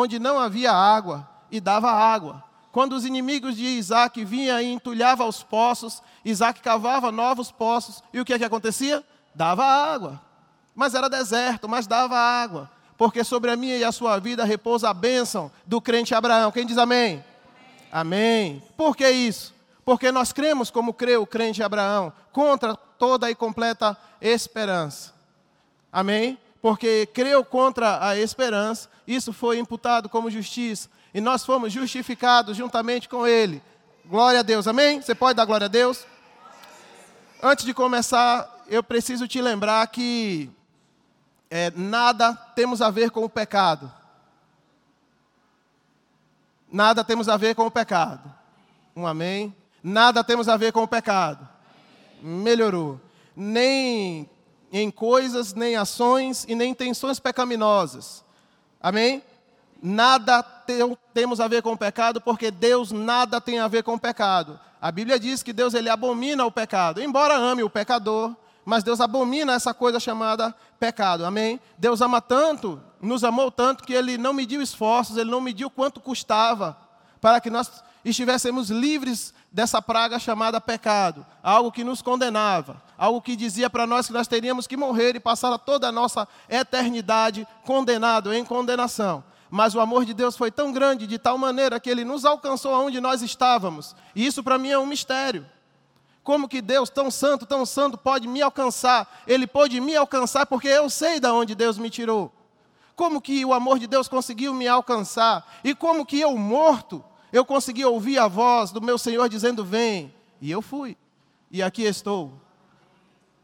onde não havia água e dava água. Quando os inimigos de Isaac vinham e entulhavam os poços, Isaac cavava novos poços, e o que, é que acontecia? Dava água. Mas era deserto, mas dava água. Porque sobre a minha e a sua vida repousa a bênção do crente Abraão. Quem diz amém? Amém. amém. Por que isso? Porque nós cremos como creu o crente Abraão, contra toda e completa esperança. Amém? Porque creu contra a esperança, isso foi imputado como justiça e nós fomos justificados juntamente com Ele. Glória a Deus, amém? Você pode dar glória a Deus? Antes de começar, eu preciso te lembrar que é, nada temos a ver com o pecado. Nada temos a ver com o pecado. Um amém? Nada temos a ver com o pecado. Melhorou. Nem em coisas, nem ações e nem intenções pecaminosas. Amém? nada tem, temos a ver com o pecado, porque Deus nada tem a ver com o pecado. A Bíblia diz que Deus ele abomina o pecado, embora ame o pecador, mas Deus abomina essa coisa chamada pecado. Amém? Deus ama tanto, nos amou tanto que ele não mediu esforços, ele não mediu quanto custava para que nós estivéssemos livres dessa praga chamada pecado, algo que nos condenava, algo que dizia para nós que nós teríamos que morrer e passar toda a nossa eternidade condenado em condenação. Mas o amor de Deus foi tão grande, de tal maneira que ele nos alcançou aonde nós estávamos. E isso para mim é um mistério. Como que Deus, tão santo, tão santo, pode me alcançar? Ele pode me alcançar porque eu sei de onde Deus me tirou. Como que o amor de Deus conseguiu me alcançar? E como que eu, morto, eu consegui ouvir a voz do meu Senhor dizendo: Vem. E eu fui. E aqui estou.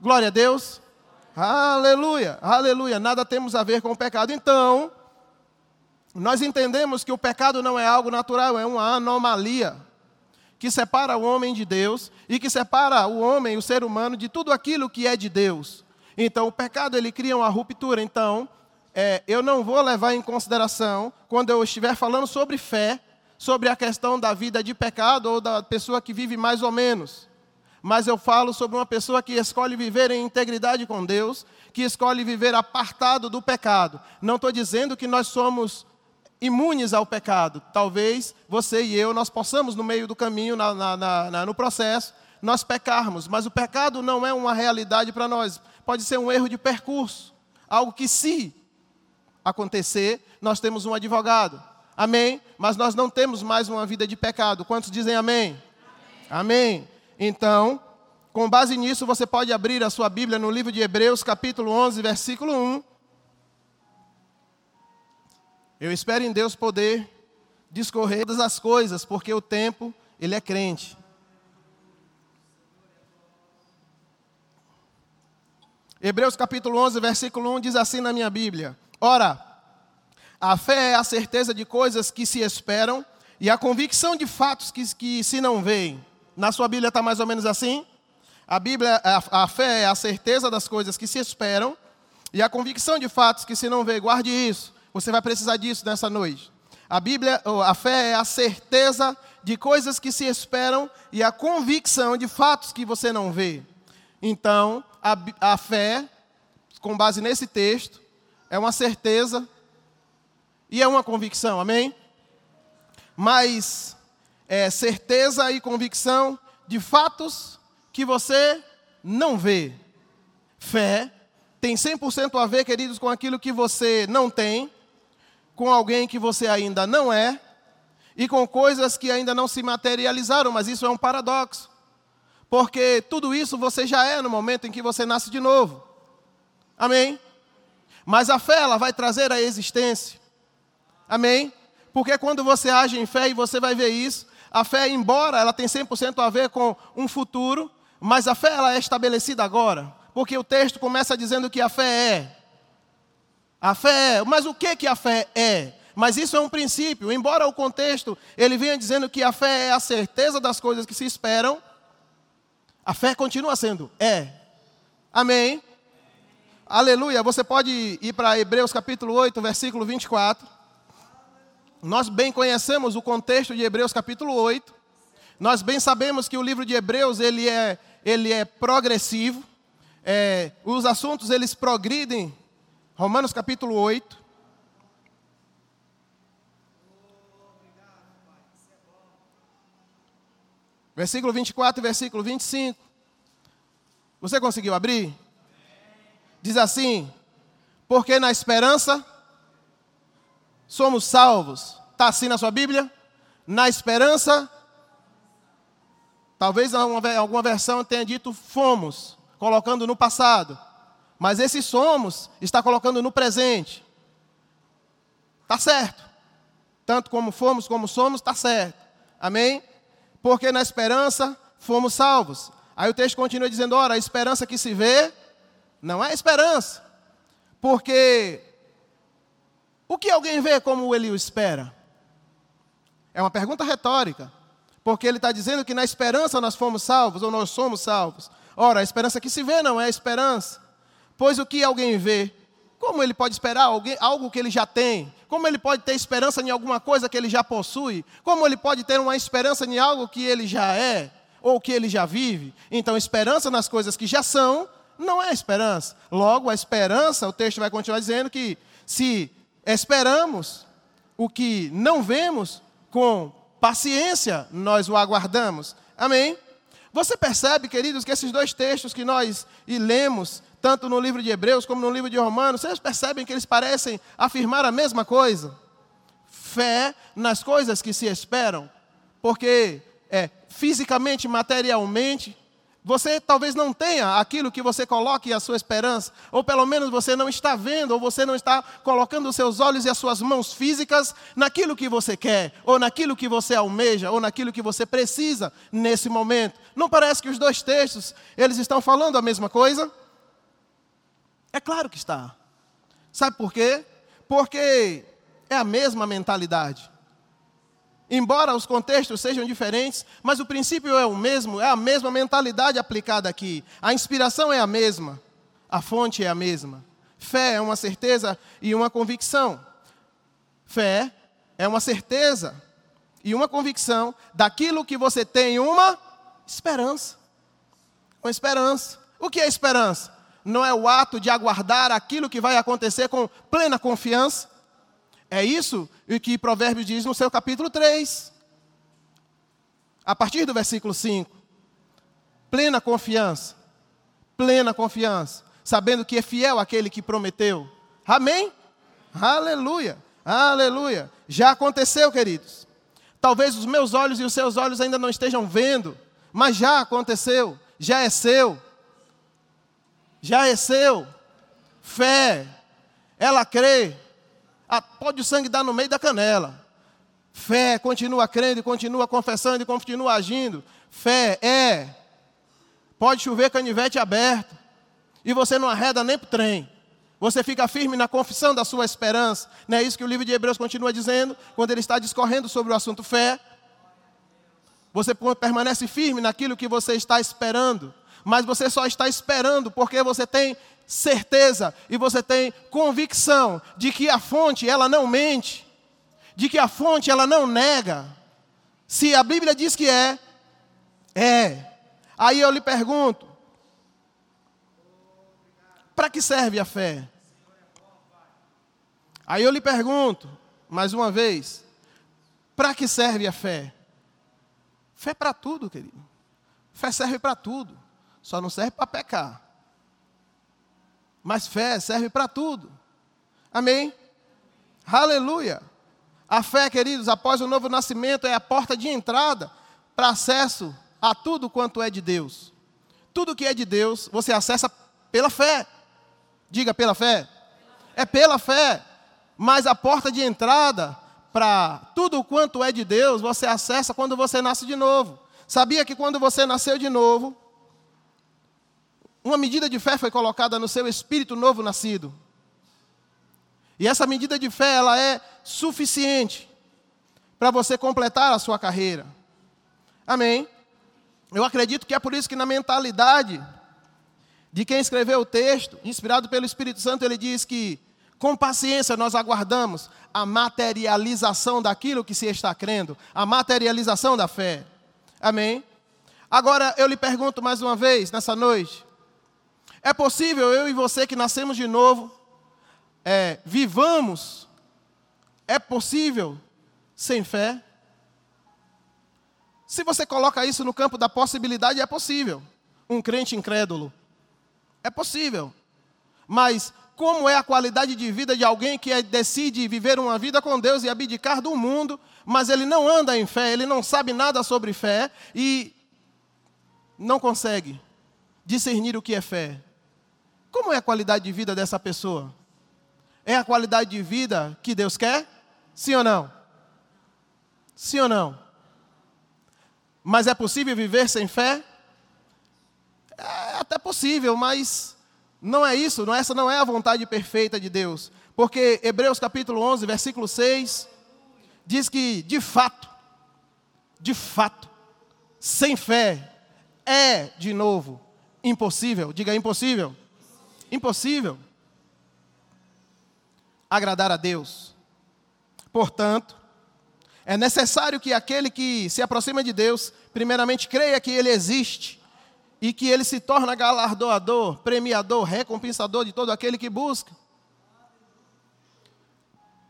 Glória a Deus. Aleluia, aleluia. Nada temos a ver com o pecado. Então, nós entendemos que o pecado não é algo natural, é uma anomalia que separa o homem de Deus e que separa o homem, o ser humano, de tudo aquilo que é de Deus. Então, o pecado ele cria uma ruptura. Então, é, eu não vou levar em consideração quando eu estiver falando sobre fé, sobre a questão da vida de pecado ou da pessoa que vive mais ou menos. Mas eu falo sobre uma pessoa que escolhe viver em integridade com Deus, que escolhe viver apartado do pecado. Não estou dizendo que nós somos imunes ao pecado. Talvez você e eu, nós possamos, no meio do caminho, na, na, na, no processo, nós pecarmos. Mas o pecado não é uma realidade para nós. Pode ser um erro de percurso. Algo que, se acontecer, nós temos um advogado. Amém? Mas nós não temos mais uma vida de pecado. Quantos dizem amém? Amém. amém. Então, com base nisso, você pode abrir a sua Bíblia no livro de Hebreus, capítulo 11, versículo 1. Eu espero em Deus poder discorrer todas as coisas, porque o tempo, ele é crente. Hebreus capítulo 11, versículo 1 diz assim na minha Bíblia: Ora, a fé é a certeza de coisas que se esperam e a convicção de fatos que, que se não veem. Na sua Bíblia está mais ou menos assim? A Bíblia, a, a fé é a certeza das coisas que se esperam e a convicção de fatos que se não vê. Guarde isso. Você vai precisar disso nessa noite. A Bíblia, a fé é a certeza de coisas que se esperam e a convicção de fatos que você não vê. Então, a, a fé, com base nesse texto, é uma certeza e é uma convicção, amém? Mas é certeza e convicção de fatos que você não vê. Fé tem 100% a ver, queridos, com aquilo que você não tem com alguém que você ainda não é e com coisas que ainda não se materializaram, mas isso é um paradoxo. Porque tudo isso você já é no momento em que você nasce de novo. Amém? Mas a fé ela vai trazer a existência. Amém? Porque quando você age em fé e você vai ver isso, a fé, embora ela tenha 100% a ver com um futuro, mas a fé ela é estabelecida agora. Porque o texto começa dizendo que a fé é a fé é, mas o que que a fé é? Mas isso é um princípio, embora o contexto ele venha dizendo que a fé é a certeza das coisas que se esperam, a fé continua sendo é. Amém. Aleluia. Você pode ir para Hebreus capítulo 8, versículo 24 nós bem conhecemos o contexto de Hebreus capítulo 8. Nós bem sabemos que o livro de Hebreus ele é, ele é progressivo. É, os assuntos eles progridem. Romanos capítulo 8. Versículo 24 e versículo 25. Você conseguiu abrir? Diz assim: Porque na esperança somos salvos. Está assim na sua Bíblia? Na esperança. Talvez alguma versão tenha dito fomos, colocando no passado. Mas esse somos está colocando no presente. Está certo. Tanto como fomos como somos, está certo. Amém? Porque na esperança fomos salvos. Aí o texto continua dizendo: ora, a esperança que se vê não é esperança. Porque o que alguém vê como ele o espera? É uma pergunta retórica. Porque ele está dizendo que na esperança nós fomos salvos, ou nós somos salvos. Ora, a esperança que se vê não é esperança. Pois o que alguém vê, como ele pode esperar alguém, algo que ele já tem? Como ele pode ter esperança em alguma coisa que ele já possui? Como ele pode ter uma esperança em algo que ele já é? Ou que ele já vive? Então, esperança nas coisas que já são não é esperança. Logo, a esperança, o texto vai continuar dizendo que se esperamos o que não vemos, com paciência nós o aguardamos. Amém? Você percebe, queridos, que esses dois textos que nós lemos, tanto no livro de Hebreus como no livro de Romanos, vocês percebem que eles parecem afirmar a mesma coisa? Fé nas coisas que se esperam. Porque é, fisicamente, materialmente, você talvez não tenha aquilo que você coloque a sua esperança, ou pelo menos você não está vendo, ou você não está colocando os seus olhos e as suas mãos físicas naquilo que você quer, ou naquilo que você almeja, ou naquilo que você precisa nesse momento. Não parece que os dois textos, eles estão falando a mesma coisa? É claro que está. Sabe por quê? Porque é a mesma mentalidade. Embora os contextos sejam diferentes, mas o princípio é o mesmo, é a mesma mentalidade aplicada aqui. A inspiração é a mesma, a fonte é a mesma. Fé é uma certeza e uma convicção. Fé é uma certeza e uma convicção daquilo que você tem uma esperança. Uma esperança. O que é esperança? Não é o ato de aguardar aquilo que vai acontecer com plena confiança é isso o que Provérbios diz no seu capítulo 3. A partir do versículo 5. Plena confiança. Plena confiança. Sabendo que é fiel aquele que prometeu. Amém? Aleluia. Aleluia. Já aconteceu, queridos. Talvez os meus olhos e os seus olhos ainda não estejam vendo, mas já aconteceu. Já é seu. Já é seu. Fé. Ela crê ah, pode o sangue dar no meio da canela. Fé, continua crendo, continua confessando e continua agindo. Fé é. Pode chover canivete aberto. E você não arreda nem para o trem. Você fica firme na confissão da sua esperança. Não é isso que o livro de Hebreus continua dizendo, quando ele está discorrendo sobre o assunto fé. Você permanece firme naquilo que você está esperando. Mas você só está esperando porque você tem certeza e você tem convicção de que a fonte ela não mente, de que a fonte ela não nega. Se a Bíblia diz que é, é. Aí eu lhe pergunto: para que serve a fé? Aí eu lhe pergunto, mais uma vez, para que serve a fé? Fé para tudo, querido. Fé serve para tudo. Só não serve para pecar. Mas fé serve para tudo. Amém? Aleluia. A fé, queridos, após o novo nascimento, é a porta de entrada para acesso a tudo quanto é de Deus. Tudo que é de Deus, você acessa pela fé. Diga pela fé. É pela fé. Mas a porta de entrada para tudo quanto é de Deus, você acessa quando você nasce de novo. Sabia que quando você nasceu de novo, uma medida de fé foi colocada no seu espírito novo nascido. E essa medida de fé, ela é suficiente para você completar a sua carreira. Amém? Eu acredito que é por isso que na mentalidade de quem escreveu o texto, inspirado pelo Espírito Santo, ele diz que com paciência nós aguardamos a materialização daquilo que se está crendo, a materialização da fé. Amém? Agora eu lhe pergunto mais uma vez, nessa noite, é possível eu e você que nascemos de novo, é, vivamos, é possível sem fé? Se você coloca isso no campo da possibilidade, é possível. Um crente incrédulo. É possível. Mas como é a qualidade de vida de alguém que é, decide viver uma vida com Deus e abdicar do mundo, mas ele não anda em fé, ele não sabe nada sobre fé e não consegue discernir o que é fé. Como é a qualidade de vida dessa pessoa? É a qualidade de vida que Deus quer? Sim ou não? Sim ou não? Mas é possível viver sem fé? É até possível, mas não é isso, não, essa não é a vontade perfeita de Deus. Porque Hebreus capítulo 11, versículo 6, diz que, de fato, de fato, sem fé é, de novo, impossível. Diga impossível. Impossível. Agradar a Deus. Portanto, é necessário que aquele que se aproxima de Deus, primeiramente creia que Ele existe e que Ele se torna galardoador, premiador, recompensador de todo aquele que busca.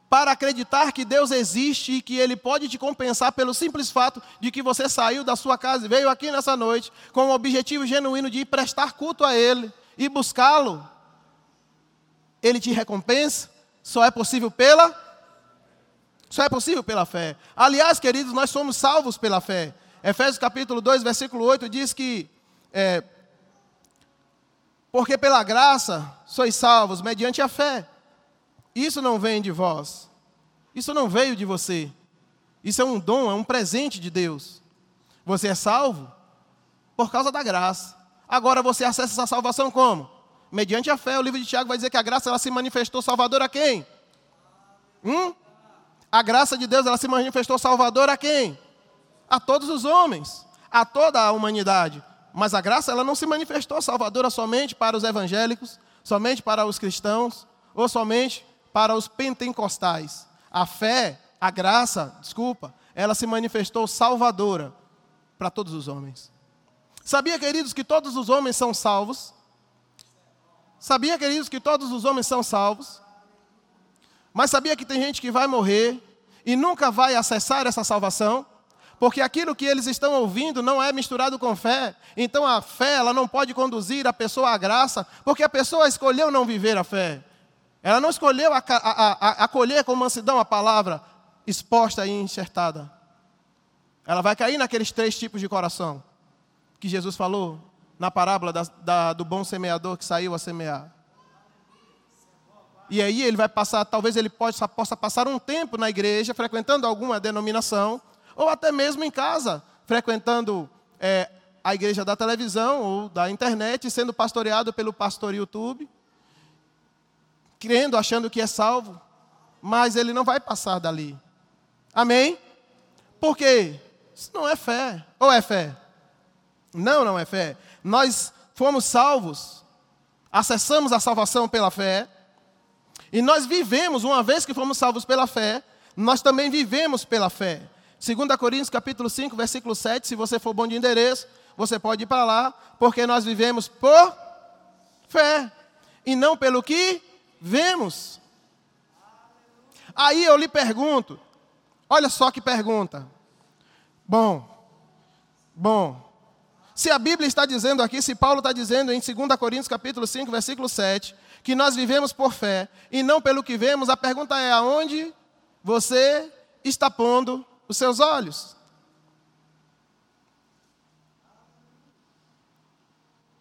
Para acreditar que Deus existe e que Ele pode te compensar pelo simples fato de que você saiu da sua casa e veio aqui nessa noite com o objetivo genuíno de prestar culto a Ele e buscá-lo, Ele te recompensa, só é possível pela só é possível pela fé. Aliás, queridos, nós somos salvos pela fé. Efésios capítulo 2, versículo 8 diz que é, porque pela graça sois salvos mediante a fé. Isso não vem de vós. Isso não veio de você. Isso é um dom, é um presente de Deus. Você é salvo por causa da graça. Agora você acessa essa salvação como? Mediante a fé. O livro de Tiago vai dizer que a graça ela se manifestou salvador a quem? Hum? A graça de Deus ela se manifestou salvador a quem? A todos os homens, a toda a humanidade. Mas a graça ela não se manifestou salvadora somente para os evangélicos, somente para os cristãos, ou somente para os pentecostais. A fé, a graça, desculpa, ela se manifestou salvadora para todos os homens. Sabia, queridos, que todos os homens são salvos? Sabia, queridos, que todos os homens são salvos? Mas sabia que tem gente que vai morrer e nunca vai acessar essa salvação? Porque aquilo que eles estão ouvindo não é misturado com fé. Então a fé, ela não pode conduzir a pessoa à graça, porque a pessoa escolheu não viver a fé. Ela não escolheu acolher com mansidão a palavra exposta e enxertada. Ela vai cair naqueles três tipos de coração que Jesus falou na parábola da, da, do bom semeador que saiu a semear. E aí ele vai passar, talvez ele possa, possa passar um tempo na igreja, frequentando alguma denominação, ou até mesmo em casa, frequentando é, a igreja da televisão ou da internet, sendo pastoreado pelo pastor YouTube, crendo, achando que é salvo, mas ele não vai passar dali. Amém? Por quê? Isso não é fé. Ou é fé? Não, não é fé. Nós fomos salvos, acessamos a salvação pela fé, e nós vivemos, uma vez que fomos salvos pela fé, nós também vivemos pela fé. 2 Coríntios capítulo 5, versículo 7, se você for bom de endereço, você pode ir para lá, porque nós vivemos por fé, e não pelo que vemos. Aí eu lhe pergunto, olha só que pergunta. Bom, bom, se a Bíblia está dizendo aqui, se Paulo está dizendo em 2 Coríntios capítulo 5, versículo 7, que nós vivemos por fé e não pelo que vemos, a pergunta é: aonde você está pondo os seus olhos?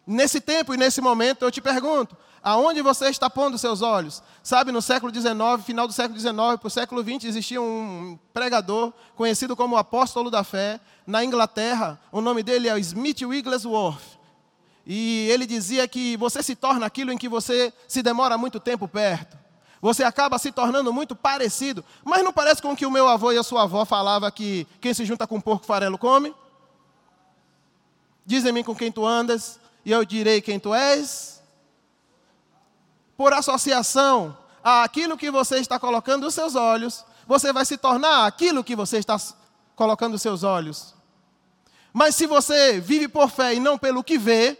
Nesse tempo e nesse momento, eu te pergunto: aonde você está pondo seus olhos? Sabe, no século XIX, final do século XIX, para o século XX, existia um pregador conhecido como o apóstolo da fé, na Inglaterra. O nome dele é Smith Wigglesworth. E ele dizia que você se torna aquilo em que você se demora muito tempo perto. Você acaba se tornando muito parecido. Mas não parece com o que o meu avô e a sua avó falavam que quem se junta com porco farelo come? Dizem-me com quem tu andas, e eu direi quem tu és. Por associação àquilo que você está colocando os seus olhos, você vai se tornar aquilo que você está colocando os seus olhos. Mas se você vive por fé e não pelo que vê,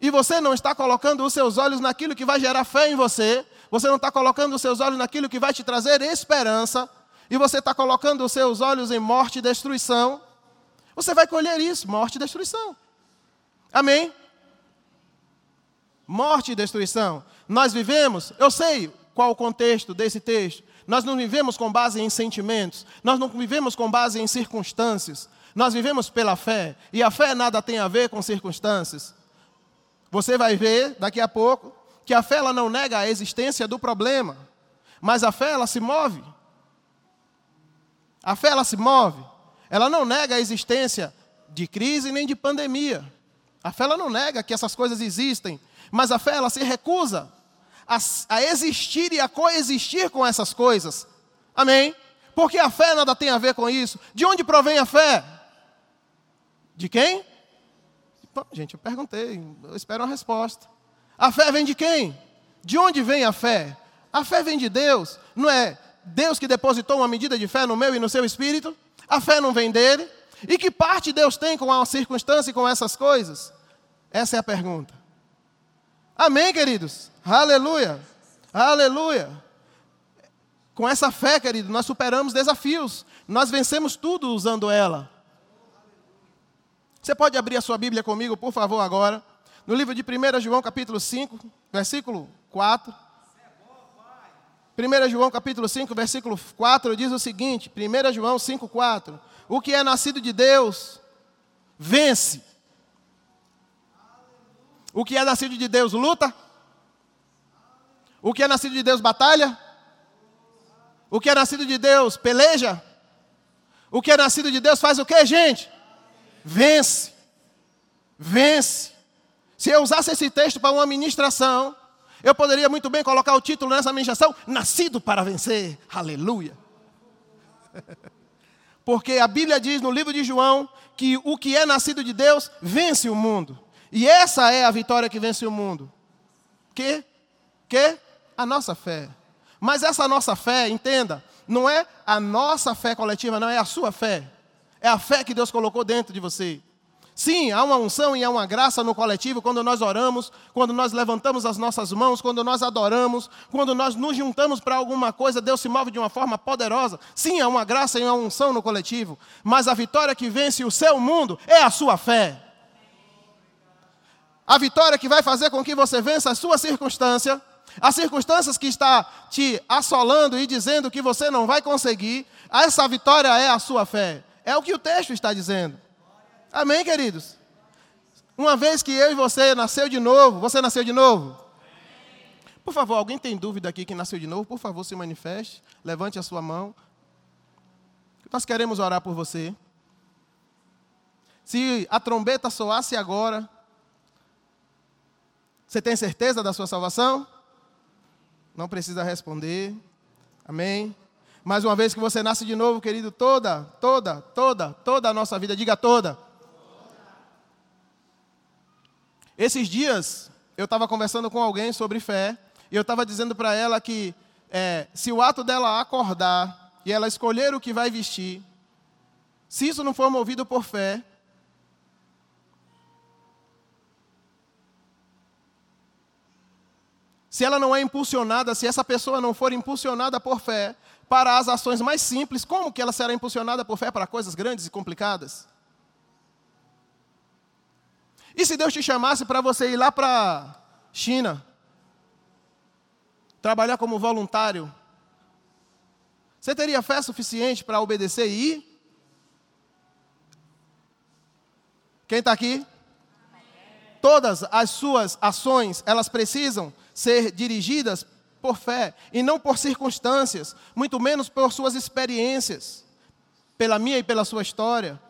e você não está colocando os seus olhos naquilo que vai gerar fé em você, você não está colocando os seus olhos naquilo que vai te trazer esperança, e você está colocando os seus olhos em morte e destruição, você vai colher isso, morte e destruição. Amém? Morte e destruição. Nós vivemos, eu sei qual o contexto desse texto. Nós não vivemos com base em sentimentos, nós não vivemos com base em circunstâncias. Nós vivemos pela fé, e a fé nada tem a ver com circunstâncias. Você vai ver daqui a pouco que a fé ela não nega a existência do problema, mas a fé ela se move. A fé ela se move. Ela não nega a existência de crise nem de pandemia. A fé ela não nega que essas coisas existem, mas a fé ela se recusa a, a existir e a coexistir com essas coisas. Amém? Porque a fé nada tem a ver com isso. De onde provém a fé? De quem? Gente, eu perguntei, eu espero uma resposta. A fé vem de quem? De onde vem a fé? A fé vem de Deus. Não é Deus que depositou uma medida de fé no meu e no seu espírito? A fé não vem dele? E que parte Deus tem com a circunstância e com essas coisas? Essa é a pergunta. Amém, queridos? Aleluia! Aleluia! Com essa fé, querido, nós superamos desafios. Nós vencemos tudo usando ela. Você pode abrir a sua Bíblia comigo, por favor, agora. No livro de 1 João, capítulo 5, versículo 4. 1 João capítulo 5, versículo 4 diz o seguinte: 1 João 5, 4. O que é nascido de Deus vence. O que é nascido de Deus luta. O que é nascido de Deus batalha. O que é nascido de Deus peleja. O que é nascido de Deus faz o que, gente? Vence. Vence. Se eu usasse esse texto para uma ministração, eu poderia muito bem colocar o título nessa ministração: Nascido para vencer. Aleluia. Porque a Bíblia diz no livro de João que o que é nascido de Deus vence o mundo. E essa é a vitória que vence o mundo. Que? Que? A nossa fé. Mas essa nossa fé, entenda, não é a nossa fé coletiva, não é a sua fé. É a fé que Deus colocou dentro de você. Sim, há uma unção e há uma graça no coletivo quando nós oramos, quando nós levantamos as nossas mãos, quando nós adoramos, quando nós nos juntamos para alguma coisa, Deus se move de uma forma poderosa. Sim, há uma graça e uma unção no coletivo, mas a vitória que vence o seu mundo é a sua fé. A vitória que vai fazer com que você vença a sua circunstância, as circunstâncias que está te assolando e dizendo que você não vai conseguir, essa vitória é a sua fé. É o que o texto está dizendo. Amém, queridos? Uma vez que eu e você nasceu de novo, você nasceu de novo? Por favor, alguém tem dúvida aqui que nasceu de novo? Por favor, se manifeste, levante a sua mão. Nós queremos orar por você. Se a trombeta soasse agora, você tem certeza da sua salvação? Não precisa responder. Amém? Mais uma vez que você nasce de novo, querido, toda, toda, toda, toda a nossa vida, diga toda Esses dias, eu estava conversando com alguém sobre fé, e eu estava dizendo para ela que é, se o ato dela acordar e ela escolher o que vai vestir, se isso não for movido por fé, se ela não é impulsionada, se essa pessoa não for impulsionada por fé para as ações mais simples, como que ela será impulsionada por fé para coisas grandes e complicadas? E se Deus te chamasse para você ir lá para China, trabalhar como voluntário, você teria fé suficiente para obedecer e ir? Quem está aqui? Todas as suas ações, elas precisam ser dirigidas por fé e não por circunstâncias, muito menos por suas experiências, pela minha e pela sua história,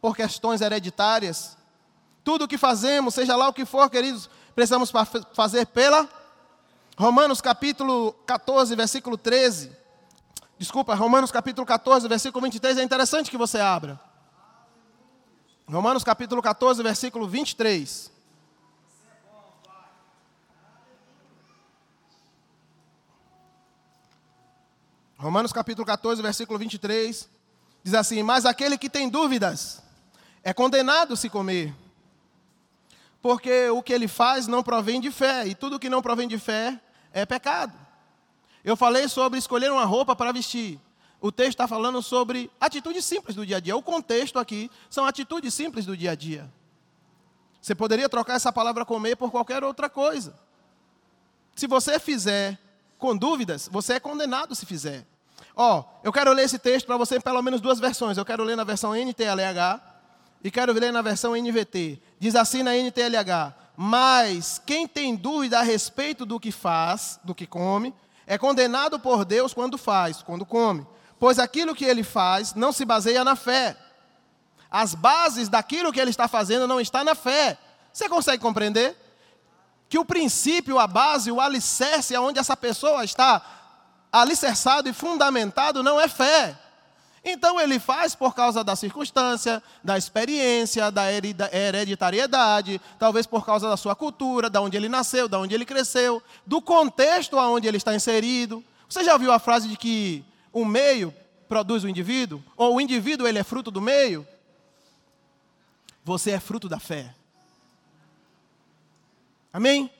por questões hereditárias. Tudo o que fazemos, seja lá o que for, queridos, precisamos fazer pela Romanos capítulo 14, versículo 13. Desculpa, Romanos capítulo 14, versículo 23. É interessante que você abra. Romanos capítulo 14, versículo 23. Romanos capítulo 14, versículo 23. Diz assim: Mas aquele que tem dúvidas é condenado se comer porque o que ele faz não provém de fé, e tudo que não provém de fé é pecado. Eu falei sobre escolher uma roupa para vestir. O texto está falando sobre atitudes simples do dia a dia. O contexto aqui são atitudes simples do dia a dia. Você poderia trocar essa palavra comer por qualquer outra coisa. Se você fizer com dúvidas, você é condenado se fizer. Ó, oh, eu quero ler esse texto para você em pelo menos duas versões. Eu quero ler na versão NTLH e quero ler na versão NVT. Diz assim na NTLH: Mas quem tem dúvida a respeito do que faz, do que come, é condenado por Deus quando faz, quando come. Pois aquilo que ele faz não se baseia na fé. As bases daquilo que ele está fazendo não está na fé. Você consegue compreender? Que o princípio, a base, o alicerce aonde essa pessoa está alicerçado e fundamentado não é fé. Então ele faz por causa da circunstância, da experiência, da hereditariedade, talvez por causa da sua cultura, da onde ele nasceu, da onde ele cresceu, do contexto aonde ele está inserido. Você já ouviu a frase de que o meio produz o indivíduo? Ou o indivíduo ele é fruto do meio? Você é fruto da fé. Amém?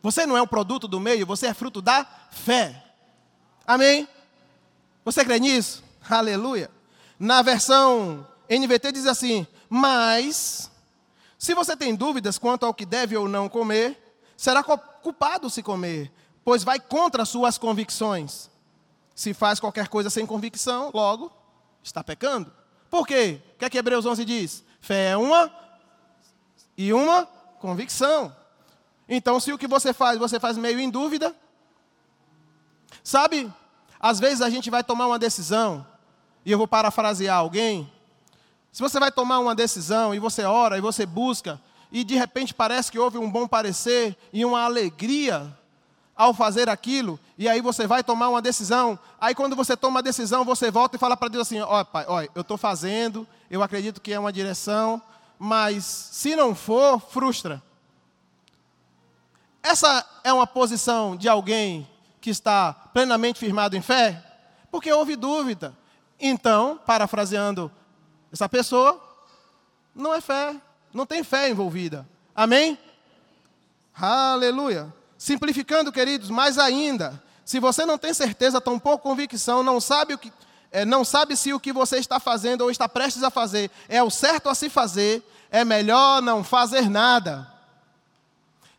Você não é um produto do meio, você é fruto da fé. Amém? Você crê nisso? Aleluia. Na versão NVT diz assim: Mas, se você tem dúvidas quanto ao que deve ou não comer, será culpado se comer, pois vai contra suas convicções. Se faz qualquer coisa sem convicção, logo está pecando. Por quê? O que é que Hebreus 11 diz? Fé é uma e uma convicção. Então, se o que você faz, você faz meio em dúvida, sabe, às vezes a gente vai tomar uma decisão, e eu vou parafrasear alguém. Se você vai tomar uma decisão e você ora e você busca, e de repente parece que houve um bom parecer e uma alegria ao fazer aquilo, e aí você vai tomar uma decisão. Aí quando você toma a decisão, você volta e fala para Deus assim: ó, pai, ó, eu estou fazendo, eu acredito que é uma direção, mas se não for, frustra. Essa é uma posição de alguém que está plenamente firmado em fé? Porque houve dúvida. Então, parafraseando essa pessoa, não é fé, não tem fé envolvida. Amém? Aleluia. Simplificando, queridos, mais ainda, se você não tem certeza, tão pouco convicção, não sabe o que é, não sabe se o que você está fazendo ou está prestes a fazer é o certo a se fazer, é melhor não fazer nada.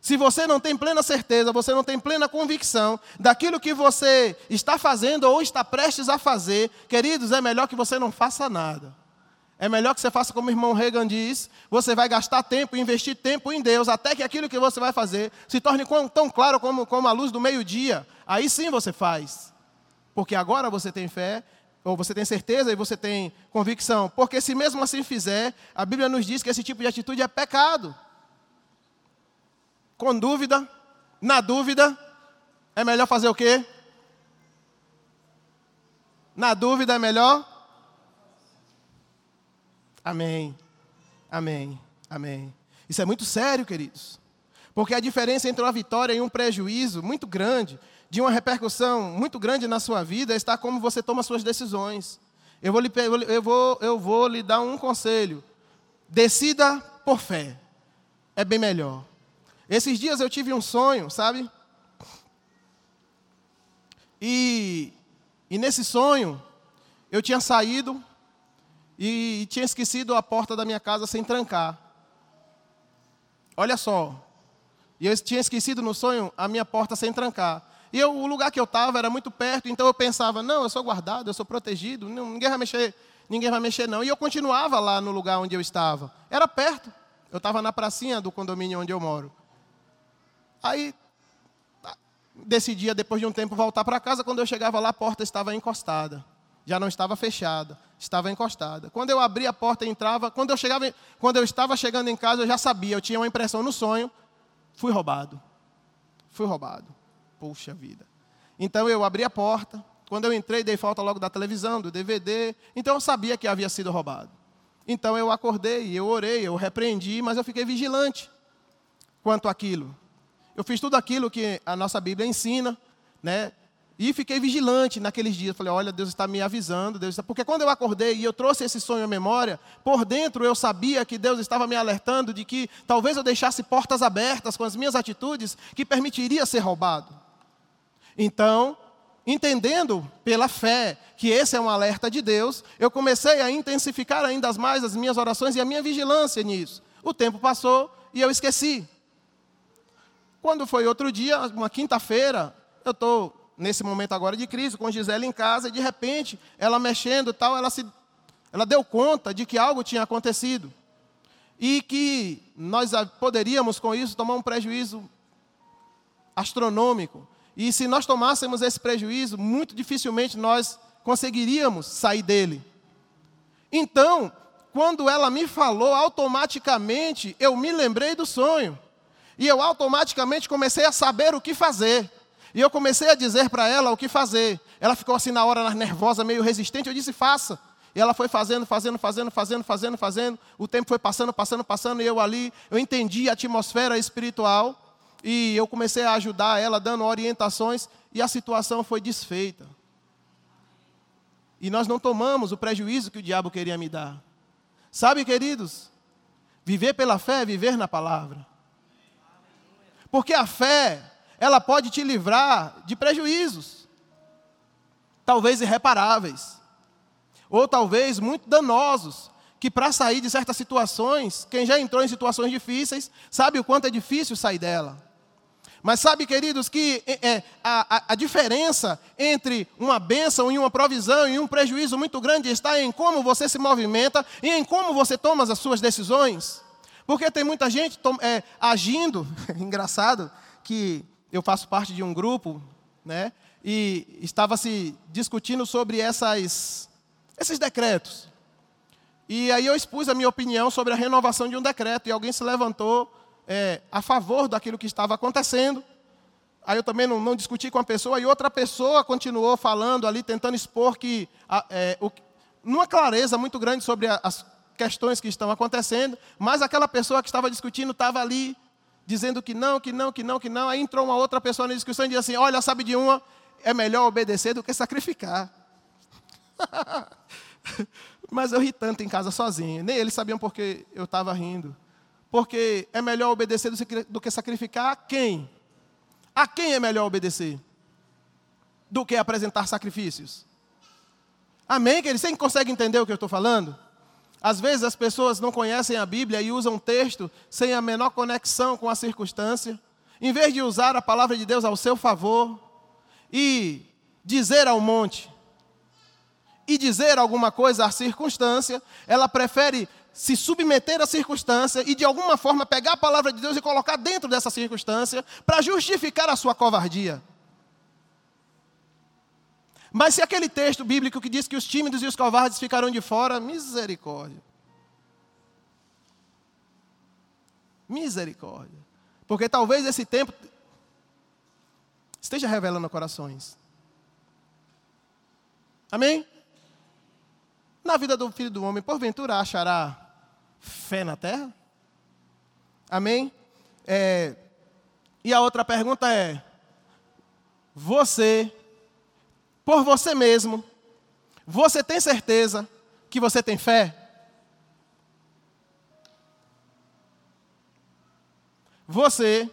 Se você não tem plena certeza, você não tem plena convicção daquilo que você está fazendo ou está prestes a fazer, queridos, é melhor que você não faça nada. É melhor que você faça como o irmão Reagan diz: você vai gastar tempo, investir tempo em Deus, até que aquilo que você vai fazer se torne tão claro como, como a luz do meio-dia. Aí sim você faz. Porque agora você tem fé, ou você tem certeza e você tem convicção. Porque se mesmo assim fizer, a Bíblia nos diz que esse tipo de atitude é pecado com dúvida, na dúvida, é melhor fazer o quê? Na dúvida é melhor? Amém. Amém. Amém. Isso é muito sério, queridos. Porque a diferença entre uma vitória e um prejuízo muito grande, de uma repercussão muito grande na sua vida, está como você toma suas decisões. Eu vou lhe, eu vou, eu vou lhe dar um conselho. Decida por fé. É bem melhor. Esses dias eu tive um sonho, sabe? E, e nesse sonho, eu tinha saído e, tinha esquecido a porta da minha casa sem trancar. Olha só. E eu tinha esquecido no sonho a minha porta sem trancar. E eu, o lugar que eu estava era muito perto, então eu pensava, não, eu sou guardado, eu sou protegido, ninguém vai mexer, ninguém vai mexer não. E eu continuava lá no lugar onde eu estava. Era perto. Eu estava na pracinha do condomínio onde eu moro. Aí decidia, depois de um tempo, voltar para casa. Quando eu chegava lá, a porta estava encostada. Já não estava fechada, estava encostada. Quando eu abria a porta e entrava, quando eu, chegava, quando eu estava chegando em casa, eu já sabia, eu tinha uma impressão no sonho, fui roubado. Fui roubado. Puxa vida. Então eu abri a porta, quando eu entrei, dei falta logo da televisão, do DVD, então eu sabia que havia sido roubado. Então eu acordei, eu orei, eu repreendi, mas eu fiquei vigilante quanto àquilo. Eu fiz tudo aquilo que a nossa Bíblia ensina, né? E fiquei vigilante naqueles dias. Falei, olha, Deus está me avisando. Deus está... Porque quando eu acordei e eu trouxe esse sonho à memória, por dentro eu sabia que Deus estava me alertando de que talvez eu deixasse portas abertas com as minhas atitudes que permitiria ser roubado. Então, entendendo pela fé que esse é um alerta de Deus, eu comecei a intensificar ainda mais as minhas orações e a minha vigilância nisso. O tempo passou e eu esqueci. Quando foi outro dia, uma quinta-feira, eu estou nesse momento agora de crise, com Gisele em casa, e de repente, ela mexendo tal, ela, se, ela deu conta de que algo tinha acontecido. E que nós poderíamos, com isso, tomar um prejuízo astronômico. E se nós tomássemos esse prejuízo, muito dificilmente nós conseguiríamos sair dele. Então, quando ela me falou, automaticamente eu me lembrei do sonho. E eu automaticamente comecei a saber o que fazer. E eu comecei a dizer para ela o que fazer. Ela ficou assim na hora nervosa, meio resistente. Eu disse: faça. E ela foi fazendo, fazendo, fazendo, fazendo, fazendo, fazendo. O tempo foi passando, passando, passando. E eu ali, eu entendi a atmosfera espiritual. E eu comecei a ajudar ela, dando orientações. E a situação foi desfeita. E nós não tomamos o prejuízo que o diabo queria me dar. Sabe, queridos? Viver pela fé é viver na palavra. Porque a fé, ela pode te livrar de prejuízos, talvez irreparáveis, ou talvez muito danosos, que para sair de certas situações, quem já entrou em situações difíceis, sabe o quanto é difícil sair dela. Mas sabe, queridos, que é, é, a, a, diferença entre uma bênção e uma provisão e um prejuízo muito grande está em como você se movimenta e em como você toma as suas decisões. Porque tem muita gente é, agindo, engraçado, que eu faço parte de um grupo, né? E estava se discutindo sobre essas, esses decretos. E aí eu expus a minha opinião sobre a renovação de um decreto, e alguém se levantou é, a favor daquilo que estava acontecendo. Aí eu também não, não, discuti com a pessoa, e outra pessoa continuou falando ali, tentando expor que, é, o, numa clareza muito grande sobre a, as questões que estão acontecendo, mas aquela pessoa que estava discutindo estava ali, dizendo que não, que não, que não, que não. Aí entrou uma outra pessoa na discussão e disse assim: Olha, sabe de uma, é melhor obedecer do que sacrificar. mas eu ri tanto em casa sozinho, nem eles sabiam porque eu estava rindo. Porque é melhor obedecer do que sacrificar a quem? A quem é melhor obedecer? Do que apresentar sacrifícios? Amém, queridos? Você consegue entender o que eu estou falando? Às vezes as pessoas não conhecem a Bíblia e usam texto sem a menor conexão com a circunstância. Em vez de usar a palavra de Deus ao seu favor e dizer ao monte e dizer alguma coisa à circunstância, ela prefere se submeter à circunstância e de alguma forma pegar a palavra de Deus e colocar dentro dessa circunstância para justificar a sua covardia. Mas se aquele texto bíblico que diz que os tímidos e os covardes ficarão de fora, misericórdia. Misericórdia. Porque talvez esse tempo esteja revelando corações. Amém? Na vida do filho do homem, porventura achará fé na terra? Amém? É, e a outra pergunta é: você, por você mesmo, você tem certeza que você tem fé? Você,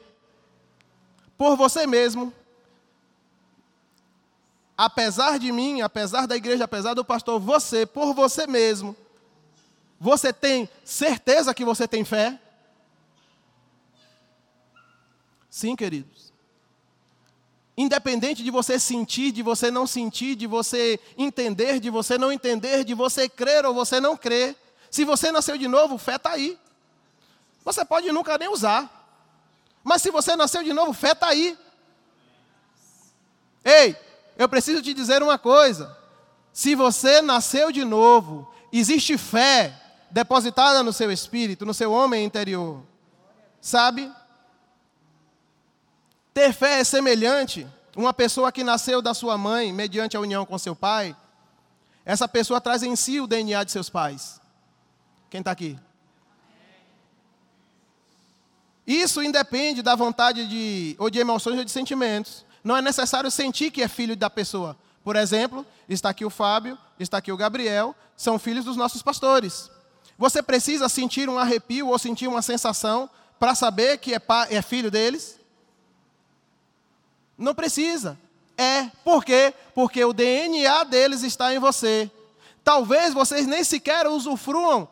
por você mesmo, apesar de mim, apesar da igreja, apesar do pastor, você, por você mesmo, você tem certeza que você tem fé? Sim, queridos. Independente de você sentir, de você não sentir, de você entender, de você não entender, de você crer ou você não crer, se você nasceu de novo, fé está aí. Você pode nunca nem usar. Mas se você nasceu de novo, fé está aí. Ei, eu preciso te dizer uma coisa. Se você nasceu de novo, existe fé depositada no seu espírito, no seu homem interior. Sabe? Ter fé é semelhante. Uma pessoa que nasceu da sua mãe, mediante a união com seu pai, essa pessoa traz em si o DNA de seus pais. Quem está aqui? Isso independe da vontade de, ou de emoções ou de sentimentos. Não é necessário sentir que é filho da pessoa. Por exemplo, está aqui o Fábio, está aqui o Gabriel, são filhos dos nossos pastores. Você precisa sentir um arrepio ou sentir uma sensação para saber que é, é filho deles? Não precisa. É. Por quê? Porque o DNA deles está em você. Talvez vocês nem sequer usufruam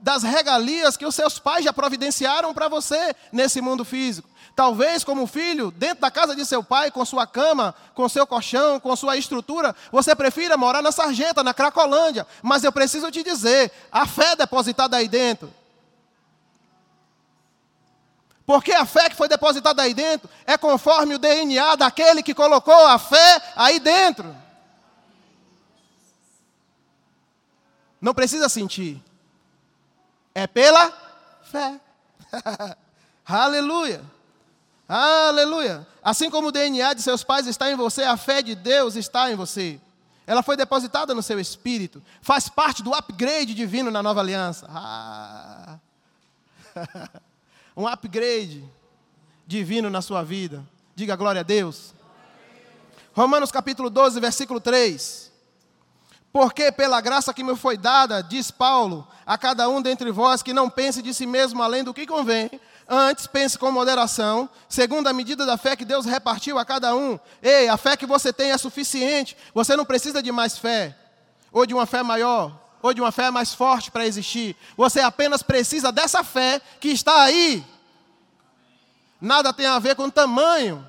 das regalias que os seus pais já providenciaram para você nesse mundo físico. Talvez, como filho, dentro da casa de seu pai, com sua cama, com seu colchão, com sua estrutura, você prefira morar na Sarjeta, na Cracolândia. Mas eu preciso te dizer: a fé depositada aí dentro. Porque a fé que foi depositada aí dentro é conforme o DNA daquele que colocou a fé aí dentro. Não precisa sentir. É pela fé. Aleluia. Aleluia. Assim como o DNA de seus pais está em você, a fé de Deus está em você. Ela foi depositada no seu espírito. Faz parte do upgrade divino na nova aliança. Ah. um upgrade divino na sua vida. Diga glória a Deus. Romanos capítulo 12, versículo 3. Porque pela graça que me foi dada, diz Paulo, a cada um dentre vós que não pense de si mesmo além do que convém, Antes, pense com moderação, segundo a medida da fé que Deus repartiu a cada um. Ei, a fé que você tem é suficiente. Você não precisa de mais fé, ou de uma fé maior, ou de uma fé mais forte para existir. Você apenas precisa dessa fé que está aí. Nada tem a ver com tamanho,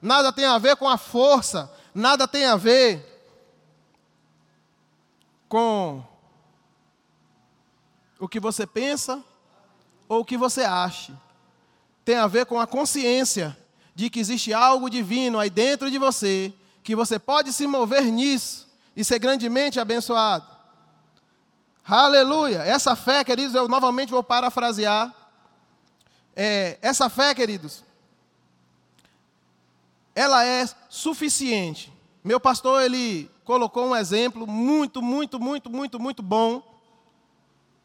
nada tem a ver com a força, nada tem a ver com o que você pensa ou o que você acha tem a ver com a consciência de que existe algo divino aí dentro de você, que você pode se mover nisso e ser grandemente abençoado. Aleluia! Essa fé, queridos, eu novamente vou parafrasear. É, essa fé, queridos, ela é suficiente. Meu pastor, ele colocou um exemplo muito, muito, muito, muito, muito bom.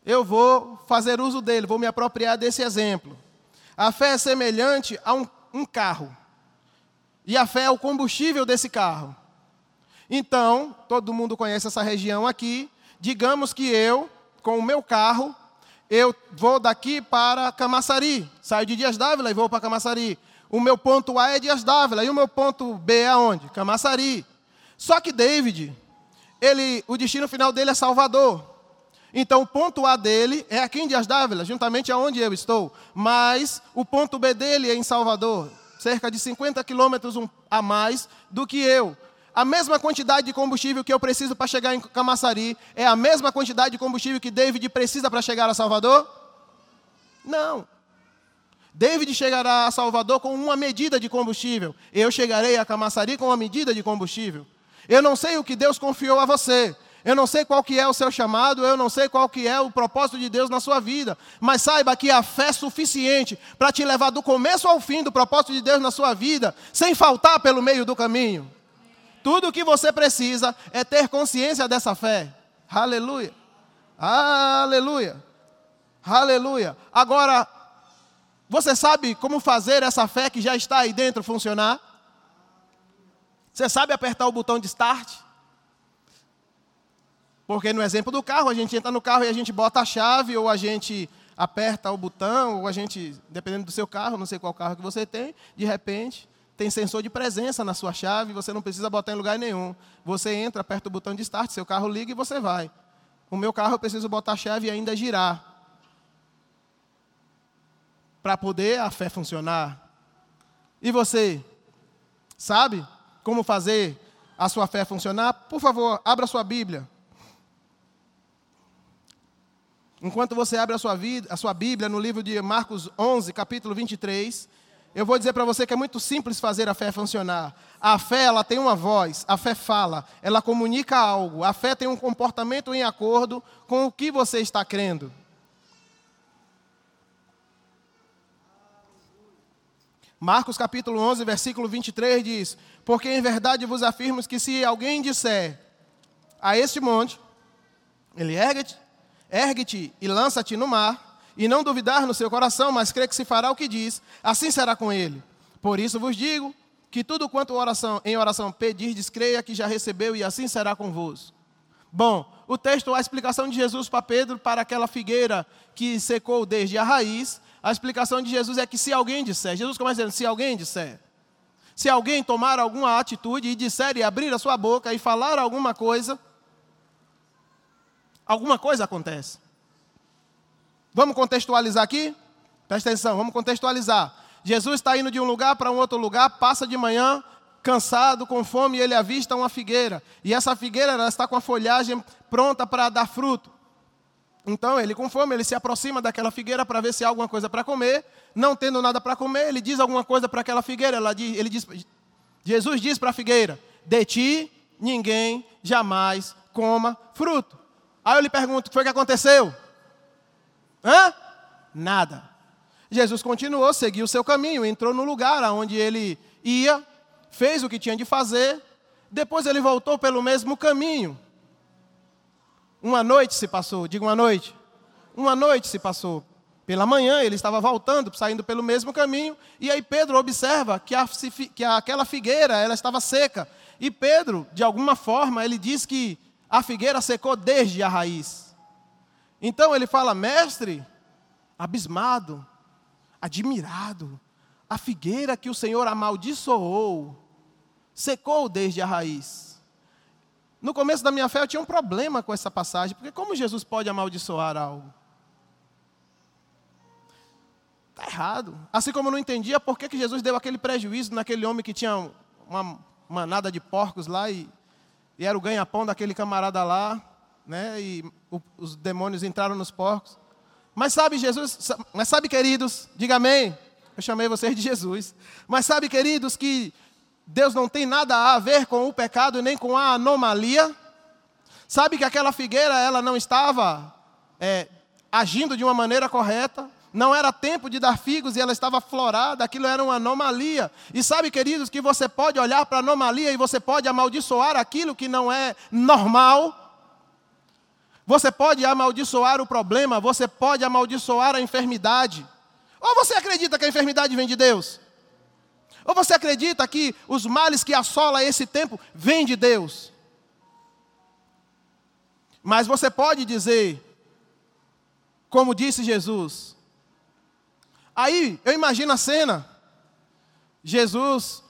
Eu vou fazer uso dele, vou me apropriar desse exemplo. A fé é semelhante a um, um carro. E a fé é o combustível desse carro. Então, todo mundo conhece essa região aqui. Digamos que eu, com o meu carro, eu vou daqui para Camaçari. Saio de Dias Dávila e vou para Camaçari. O meu ponto A é Dias Dávila e o meu ponto B é aonde? Camaçari. Só que David, ele, o destino final dele é Salvador. Então, o ponto A dele é aqui em Dias Dávila, juntamente aonde eu estou. Mas o ponto B dele é em Salvador, cerca de 50 quilômetros a mais do que eu. A mesma quantidade de combustível que eu preciso para chegar em Camaçari é a mesma quantidade de combustível que David precisa para chegar a Salvador? Não. David chegará a Salvador com uma medida de combustível. Eu chegarei a Camaçari com uma medida de combustível. Eu não sei o que Deus confiou a você, eu não sei qual que é o seu chamado, eu não sei qual que é o propósito de Deus na sua vida, mas saiba que a fé é suficiente para te levar do começo ao fim do propósito de Deus na sua vida, sem faltar pelo meio do caminho. Tudo o que você precisa é ter consciência dessa fé. Aleluia. Aleluia. Aleluia. Agora, você sabe como fazer essa fé que já está aí dentro funcionar? Você sabe apertar o botão de start? Porque no exemplo do carro, a gente entra no carro e a gente bota a chave, ou a gente aperta o botão, ou a gente, dependendo do seu carro, não sei qual carro que você tem, de repente tem sensor de presença na sua chave, você não precisa botar em lugar nenhum. Você entra, aperta o botão de start, seu carro liga e você vai. O meu carro eu preciso botar a chave e ainda girar. Para poder a fé funcionar. E você? Sabe como fazer a sua fé funcionar? Por favor, abra sua Bíblia. Enquanto você abre a sua, vida, a sua Bíblia no livro de Marcos 11, capítulo 23, eu vou dizer para você que é muito simples fazer a fé funcionar. A fé, ela tem uma voz, a fé fala, ela comunica algo. A fé tem um comportamento em acordo com o que você está crendo. Marcos capítulo 11, versículo 23 diz: Porque em verdade vos afirmo que se alguém disser a este monte, ele ergue-te Ergue-te e lança-te no mar, e não duvidar no seu coração, mas crê que se fará o que diz, assim será com ele. Por isso vos digo que tudo quanto oração, em oração pedirdes, creia que já recebeu, e assim será convosco. Bom, o texto, a explicação de Jesus para Pedro, para aquela figueira que secou desde a raiz, a explicação de Jesus é que se alguém disser, Jesus começa dizendo, se alguém disser, Se alguém tomar alguma atitude e disser e abrir a sua boca e falar alguma coisa, alguma coisa acontece. Vamos contextualizar aqui? Presta atenção, vamos contextualizar. Jesus está indo de um lugar para um outro lugar, passa de manhã, cansado, com fome, e ele avista uma figueira. E essa figueira ela está com a folhagem pronta para dar fruto. Então, ele com fome, ele se aproxima daquela figueira para ver se há alguma coisa para comer. Não tendo nada para comer, ele diz alguma coisa para aquela figueira. Diz, ele diz, Jesus diz para a figueira: De ti ninguém jamais coma fruto. Aí eu lhe pergunto: o que foi que aconteceu? Hã? Nada. Jesus continuou, seguiu o seu caminho, entrou no lugar aonde ele ia, fez o que tinha de fazer, depois ele voltou pelo mesmo caminho. Uma noite se passou, diga uma noite. Uma noite se passou. Pela manhã ele estava voltando, saindo pelo mesmo caminho, e aí Pedro observa que, a, que aquela figueira ela estava seca. E Pedro, de alguma forma, ele diz que a figueira secou desde a raiz. Então ele fala, mestre, abismado, admirado, a figueira que o Senhor amaldiçoou, secou desde a raiz. No começo da minha fé eu tinha um problema com essa passagem, porque como Jesus pode amaldiçoar algo? Está errado. Assim como eu não entendia por que, que Jesus deu aquele prejuízo naquele homem que tinha uma manada de porcos lá e, e era o ganha-pão daquele camarada lá, né? E o, os demônios entraram nos porcos. Mas sabe, Jesus, mas sabe, queridos, diga amém. Eu chamei vocês de Jesus. Mas sabe, queridos, que Deus não tem nada a ver com o pecado nem com a anomalia. Sabe que aquela figueira ela não estava é, agindo de uma maneira correta. Não era tempo de dar figos e ela estava florada, aquilo era uma anomalia. E sabe, queridos, que você pode olhar para a anomalia e você pode amaldiçoar aquilo que não é normal. Você pode amaldiçoar o problema, você pode amaldiçoar a enfermidade. Ou você acredita que a enfermidade vem de Deus? Ou você acredita que os males que assola esse tempo vêm de Deus? Mas você pode dizer, como disse Jesus. Aí eu imagino a cena: Jesus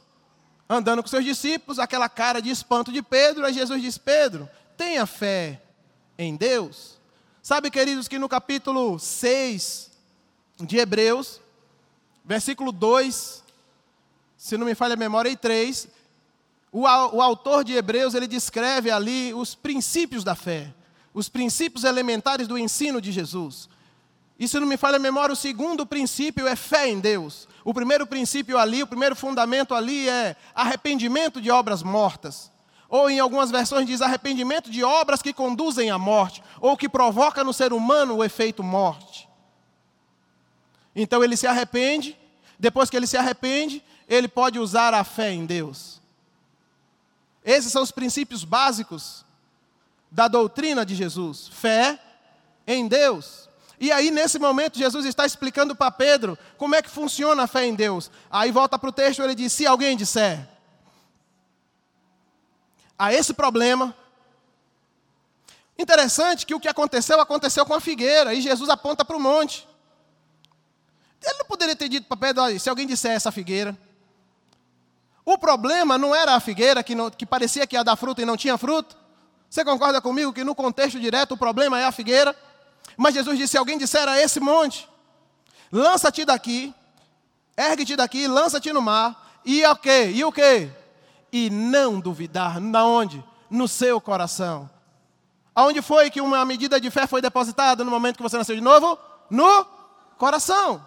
andando com seus discípulos, aquela cara de espanto de Pedro, aí Jesus diz: Pedro, tenha fé em Deus. Sabe, queridos, que no capítulo 6 de Hebreus, versículo 2, se não me falha a memória, e 3, o, o autor de Hebreus ele descreve ali os princípios da fé, os princípios elementares do ensino de Jesus. E se não me falha a memória, o segundo princípio é fé em Deus. O primeiro princípio ali, o primeiro fundamento ali é arrependimento de obras mortas. Ou em algumas versões diz arrependimento de obras que conduzem à morte, ou que provoca no ser humano o efeito morte. Então ele se arrepende, depois que ele se arrepende, ele pode usar a fé em Deus. Esses são os princípios básicos da doutrina de Jesus: fé em Deus. E aí, nesse momento, Jesus está explicando para Pedro como é que funciona a fé em Deus. Aí volta para o texto, ele diz: se alguém disser a esse problema. Interessante que o que aconteceu, aconteceu com a figueira, e Jesus aponta para o monte. Ele não poderia ter dito para Pedro, se alguém disser essa figueira. O problema não era a figueira que, não, que parecia que ia dar fruto e não tinha fruto. Você concorda comigo que no contexto direto o problema é a figueira? Mas Jesus disse: se alguém disser a esse monte, lança-te daqui, ergue-te daqui, lança-te no mar, e o quê? E o quê? E não duvidar, na onde? No seu coração. Aonde foi que uma medida de fé foi depositada no momento que você nasceu de novo? No coração.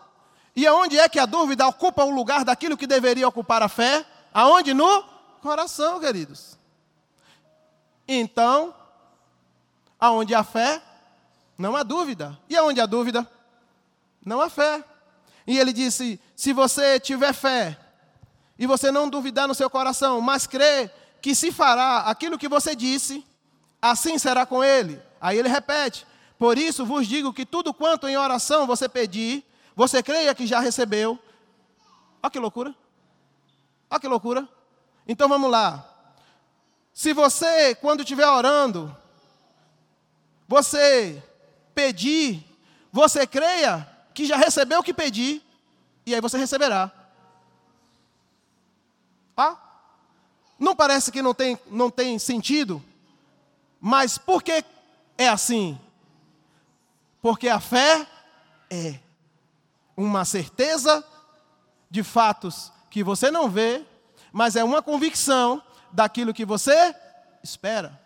E aonde é que a dúvida ocupa o lugar daquilo que deveria ocupar a fé? Aonde? No coração, queridos. Então, aonde há fé, não há dúvida. E aonde há dúvida, não há fé. E ele disse: se você tiver fé, e você não duvidar no seu coração, mas crer que se fará aquilo que você disse, assim será com ele. Aí ele repete: Por isso vos digo que tudo quanto em oração você pedir, você creia que já recebeu. Olha que loucura. Olha que loucura. Então vamos lá. Se você, quando estiver orando, você pedir, você creia que já recebeu o que pedir, e aí você receberá. Não parece que não tem, não tem sentido? Mas por que é assim? Porque a fé é uma certeza de fatos que você não vê, mas é uma convicção daquilo que você espera.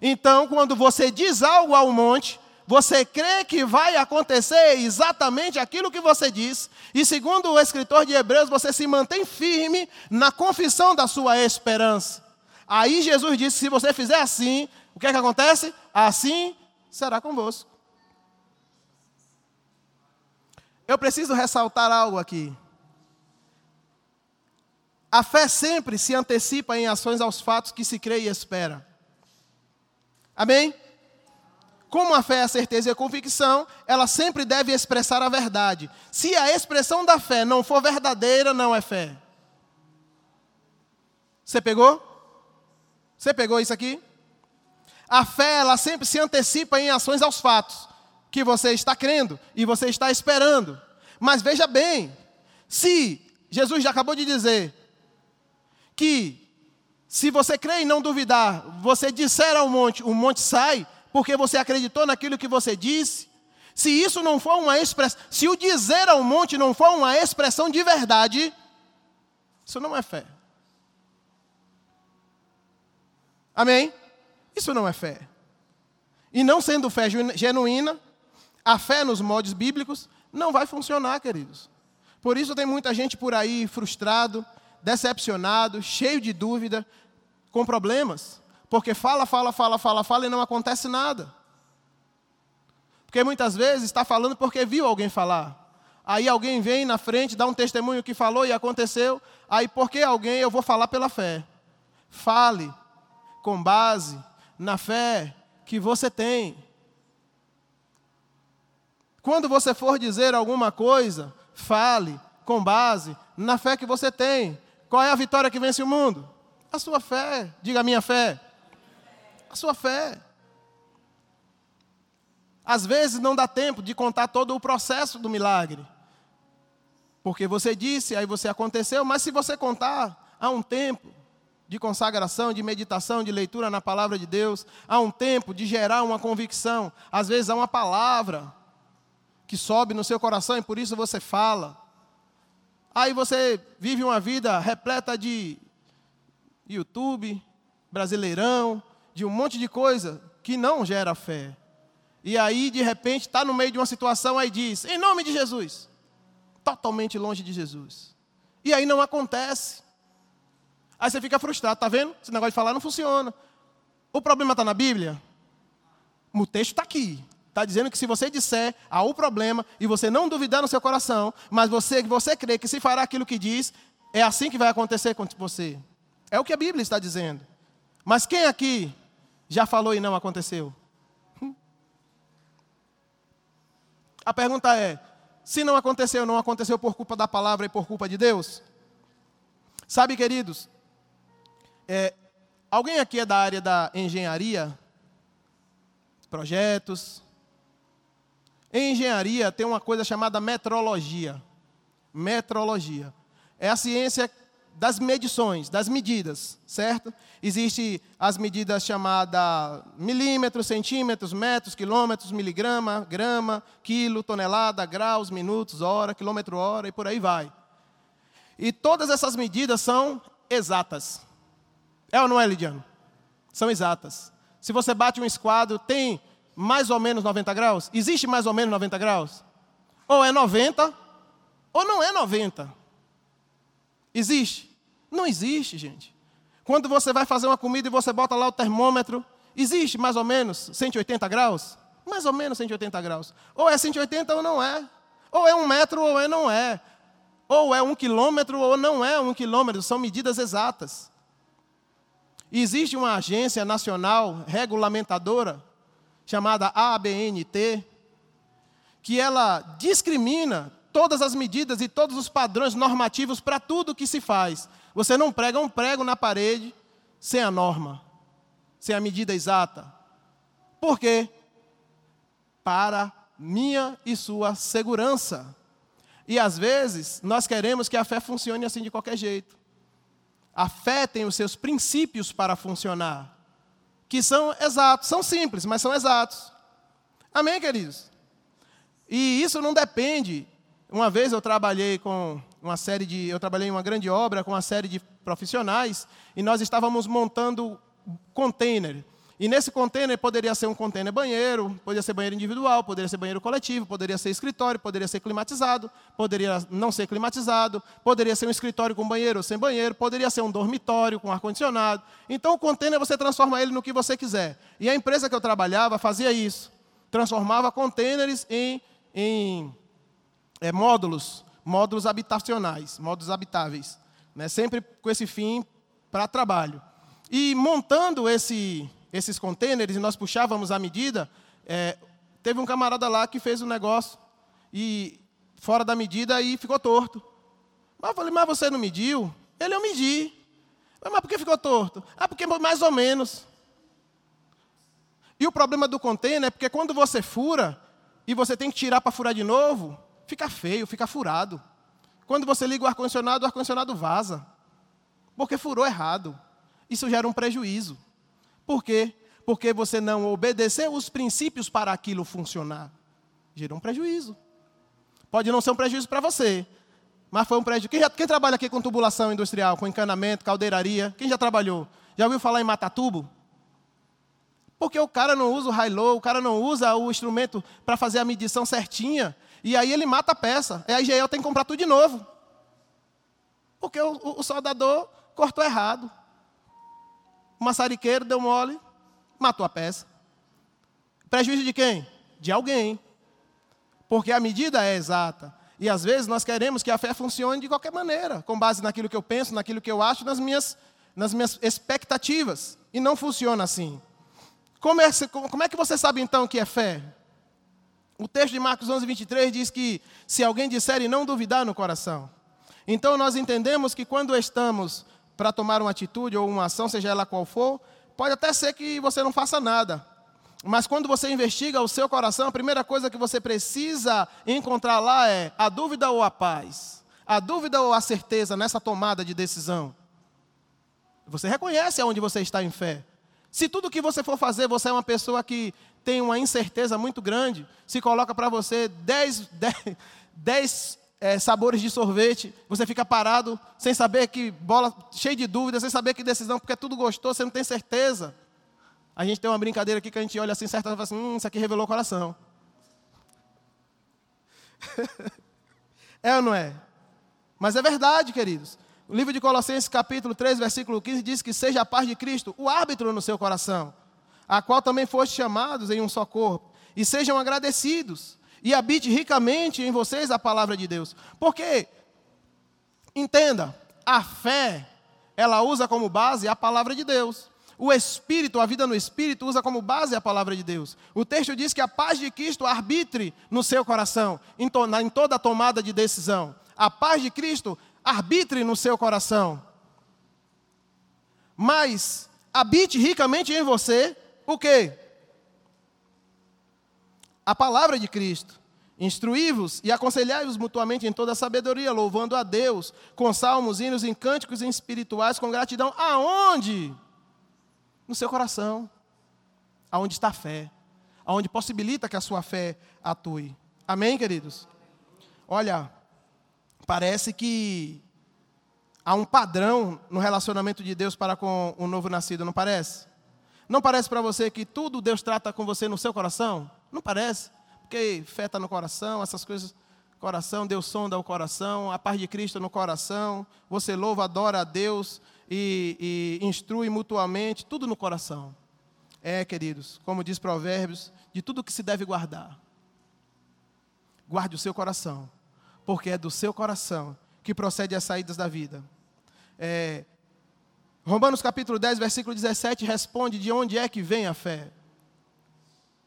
Então, quando você diz algo ao monte, você crê que vai acontecer exatamente aquilo que você diz, e segundo o escritor de Hebreus, você se mantém firme na confissão da sua esperança. Aí Jesus disse: se você fizer assim, o que é que acontece? Assim será convosco. Eu preciso ressaltar algo aqui. A fé sempre se antecipa em ações aos fatos que se crê e espera. Amém? Como a fé é a certeza e a convicção, ela sempre deve expressar a verdade. Se a expressão da fé não for verdadeira, não é fé. Você pegou? Você pegou isso aqui? A fé, ela sempre se antecipa em ações aos fatos que você está crendo e você está esperando. Mas veja bem, se Jesus já acabou de dizer que se você crê e não duvidar, você disser ao monte, o monte sai, porque você acreditou naquilo que você disse, se isso não for uma expressão, se o dizer ao monte não for uma expressão de verdade, isso não é fé. Amém? Isso não é fé. E não sendo fé genuína, a fé nos modos bíblicos não vai funcionar, queridos. Por isso tem muita gente por aí frustrado, decepcionado, cheio de dúvida, com problemas. Porque fala, fala, fala, fala, fala e não acontece nada. Porque muitas vezes está falando porque viu alguém falar. Aí alguém vem na frente, dá um testemunho que falou e aconteceu. Aí porque alguém eu vou falar pela fé. Fale com base na fé que você tem. Quando você for dizer alguma coisa, fale com base na fé que você tem. Qual é a vitória que vence o mundo? A sua fé. Diga a minha fé a sua fé. Às vezes não dá tempo de contar todo o processo do milagre. Porque você disse, aí você aconteceu, mas se você contar, há um tempo de consagração, de meditação, de leitura na palavra de Deus, há um tempo de gerar uma convicção. Às vezes há uma palavra que sobe no seu coração e por isso você fala. Aí você vive uma vida repleta de YouTube, brasileirão, de um monte de coisa que não gera fé. E aí, de repente, está no meio de uma situação, aí diz, em nome de Jesus. Totalmente longe de Jesus. E aí não acontece. Aí você fica frustrado, está vendo? Esse negócio de falar não funciona. O problema está na Bíblia? O texto está aqui. Está dizendo que se você disser há o problema e você não duvidar no seu coração, mas você, você crê que se fará aquilo que diz, é assim que vai acontecer com você. É o que a Bíblia está dizendo. Mas quem aqui já falou e não aconteceu? Hum. A pergunta é: se não aconteceu, não aconteceu por culpa da palavra e por culpa de Deus? Sabe, queridos, é, alguém aqui é da área da engenharia? Projetos? Em engenharia tem uma coisa chamada metrologia. Metrologia. É a ciência das medições, das medidas, certo? Existem as medidas chamadas milímetros, centímetros, metros, quilômetros, miligrama, grama, quilo, tonelada, graus, minutos, hora, quilômetro hora e por aí vai. E todas essas medidas são exatas. É ou não é, Lidiano? São exatas. Se você bate um esquadro, tem mais ou menos 90 graus? Existe mais ou menos 90 graus? Ou é 90, ou não é 90. Existe? Não existe, gente. Quando você vai fazer uma comida e você bota lá o termômetro, existe mais ou menos 180 graus? Mais ou menos 180 graus. Ou é 180 ou não é. Ou é um metro ou é não é. Ou é um quilômetro ou não é um quilômetro. São medidas exatas. Existe uma agência nacional regulamentadora, chamada ABNT, que ela discrimina todas as medidas e todos os padrões normativos para tudo que se faz. Você não prega um prego na parede sem a norma, sem a medida exata. Por quê? Para minha e sua segurança. E às vezes nós queremos que a fé funcione assim de qualquer jeito. A fé tem os seus princípios para funcionar, que são exatos, são simples, mas são exatos. Amém, queridos? E isso não depende. Uma vez eu trabalhei com uma série de, eu trabalhei em uma grande obra com uma série de profissionais e nós estávamos montando container. E nesse container poderia ser um container banheiro, poderia ser banheiro individual, poderia ser banheiro coletivo, poderia ser escritório, poderia ser climatizado, poderia não ser climatizado, poderia ser um escritório com banheiro ou sem banheiro, poderia ser um dormitório com ar-condicionado. Então o container você transforma ele no que você quiser. E a empresa que eu trabalhava fazia isso. Transformava containers em, em é, módulos, módulos habitacionais, módulos habitáveis. Né? Sempre com esse fim para trabalho. E montando esse esses contêineres e nós puxávamos a medida, é, teve um camarada lá que fez um negócio e fora da medida e ficou torto. Mas eu falei, mas você não mediu? Ele, eu medi. Mas por que ficou torto? Ah, porque mais ou menos. E o problema do container é porque quando você fura e você tem que tirar para furar de novo, fica feio, fica furado. Quando você liga o ar-condicionado, o ar-condicionado vaza. Porque furou errado. Isso gera um prejuízo. Por quê? Porque você não obedeceu os princípios para aquilo funcionar. Gerou um prejuízo. Pode não ser um prejuízo para você, mas foi um prejuízo. Quem, já, quem trabalha aqui com tubulação industrial, com encanamento, caldeiraria? Quem já trabalhou? Já ouviu falar em matatubo? Porque o cara não usa o high-low, o cara não usa o instrumento para fazer a medição certinha, e aí ele mata a peça. E a IGL tem que comprar tudo de novo. Porque o, o, o soldador cortou errado. O maçariqueiro deu mole, matou a peça. Prejuízo de quem? De alguém. Porque a medida é exata. E às vezes nós queremos que a fé funcione de qualquer maneira, com base naquilo que eu penso, naquilo que eu acho, nas minhas, nas minhas expectativas. E não funciona assim. Como é, como é que você sabe então que é fé? O texto de Marcos 11, 23 diz que se alguém disser e não duvidar no coração. Então nós entendemos que quando estamos para tomar uma atitude ou uma ação, seja ela qual for, pode até ser que você não faça nada. Mas quando você investiga o seu coração, a primeira coisa que você precisa encontrar lá é a dúvida ou a paz. A dúvida ou a certeza nessa tomada de decisão. Você reconhece aonde você está em fé. Se tudo que você for fazer, você é uma pessoa que tem uma incerteza muito grande, se coloca para você 10, 10, 10 é, sabores de sorvete, você fica parado sem saber que bola, cheio de dúvidas, sem saber que decisão, porque é tudo gostoso, você não tem certeza. A gente tem uma brincadeira aqui que a gente olha assim, certa e fala assim, hum, isso aqui revelou o coração. é ou não é? Mas é verdade, queridos. O livro de Colossenses, capítulo 3, versículo 15, diz que seja a paz de Cristo o árbitro no seu coração, a qual também foste chamados em um só corpo, e sejam agradecidos e habite ricamente em vocês a palavra de Deus. Porque, entenda, a fé, ela usa como base a palavra de Deus. O Espírito, a vida no Espírito, usa como base a palavra de Deus. O texto diz que a paz de Cristo arbitre no seu coração, em, to em toda a tomada de decisão. A paz de Cristo arbitre no seu coração. Mas habite ricamente em você o quê? a palavra de Cristo. Instruí-vos e aconselhai-vos mutuamente em toda a sabedoria, louvando a Deus, com salmos, hinos e cânticos espirituais, com gratidão. Aonde? No seu coração. Aonde está a fé. Aonde possibilita que a sua fé atue. Amém, queridos? Olha, parece que há um padrão no relacionamento de Deus para com o novo nascido, não parece? Não parece para você que tudo Deus trata com você no seu coração? Não parece? Porque fé está no coração, essas coisas. Coração, Deus sonda o coração, a paz de Cristo no coração. Você louva, adora a Deus e, e instrui mutuamente, tudo no coração. É, queridos, como diz Provérbios, de tudo que se deve guardar. Guarde o seu coração, porque é do seu coração que procede as saídas da vida. É, Romanos capítulo 10, versículo 17 responde de onde é que vem a fé.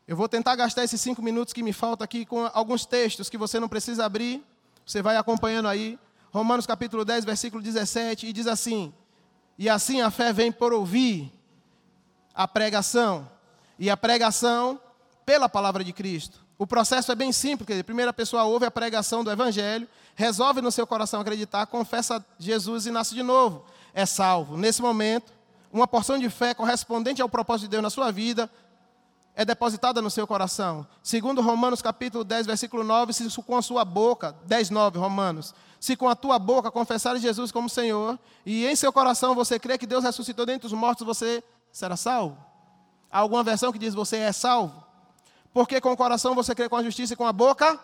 Eu vou tentar gastar esses cinco minutos que me faltam aqui com alguns textos que você não precisa abrir. Você vai acompanhando aí. Romanos capítulo 10, versículo 17, e diz assim: E assim a fé vem por ouvir a pregação, e a pregação pela palavra de Cristo. O processo é bem simples, quer dizer, a primeira pessoa ouve a pregação do Evangelho, resolve no seu coração acreditar, confessa Jesus e nasce de novo. É salvo. Nesse momento, uma porção de fé correspondente ao propósito de Deus na sua vida é depositada no seu coração. Segundo Romanos capítulo 10, versículo 9, se com a sua boca, 10, 9, Romanos, se com a tua boca confessares Jesus como Senhor, e em seu coração você crê que Deus ressuscitou dentre os mortos, você será salvo. Há alguma versão que diz você é salvo? Porque com o coração você crê com a justiça e com a boca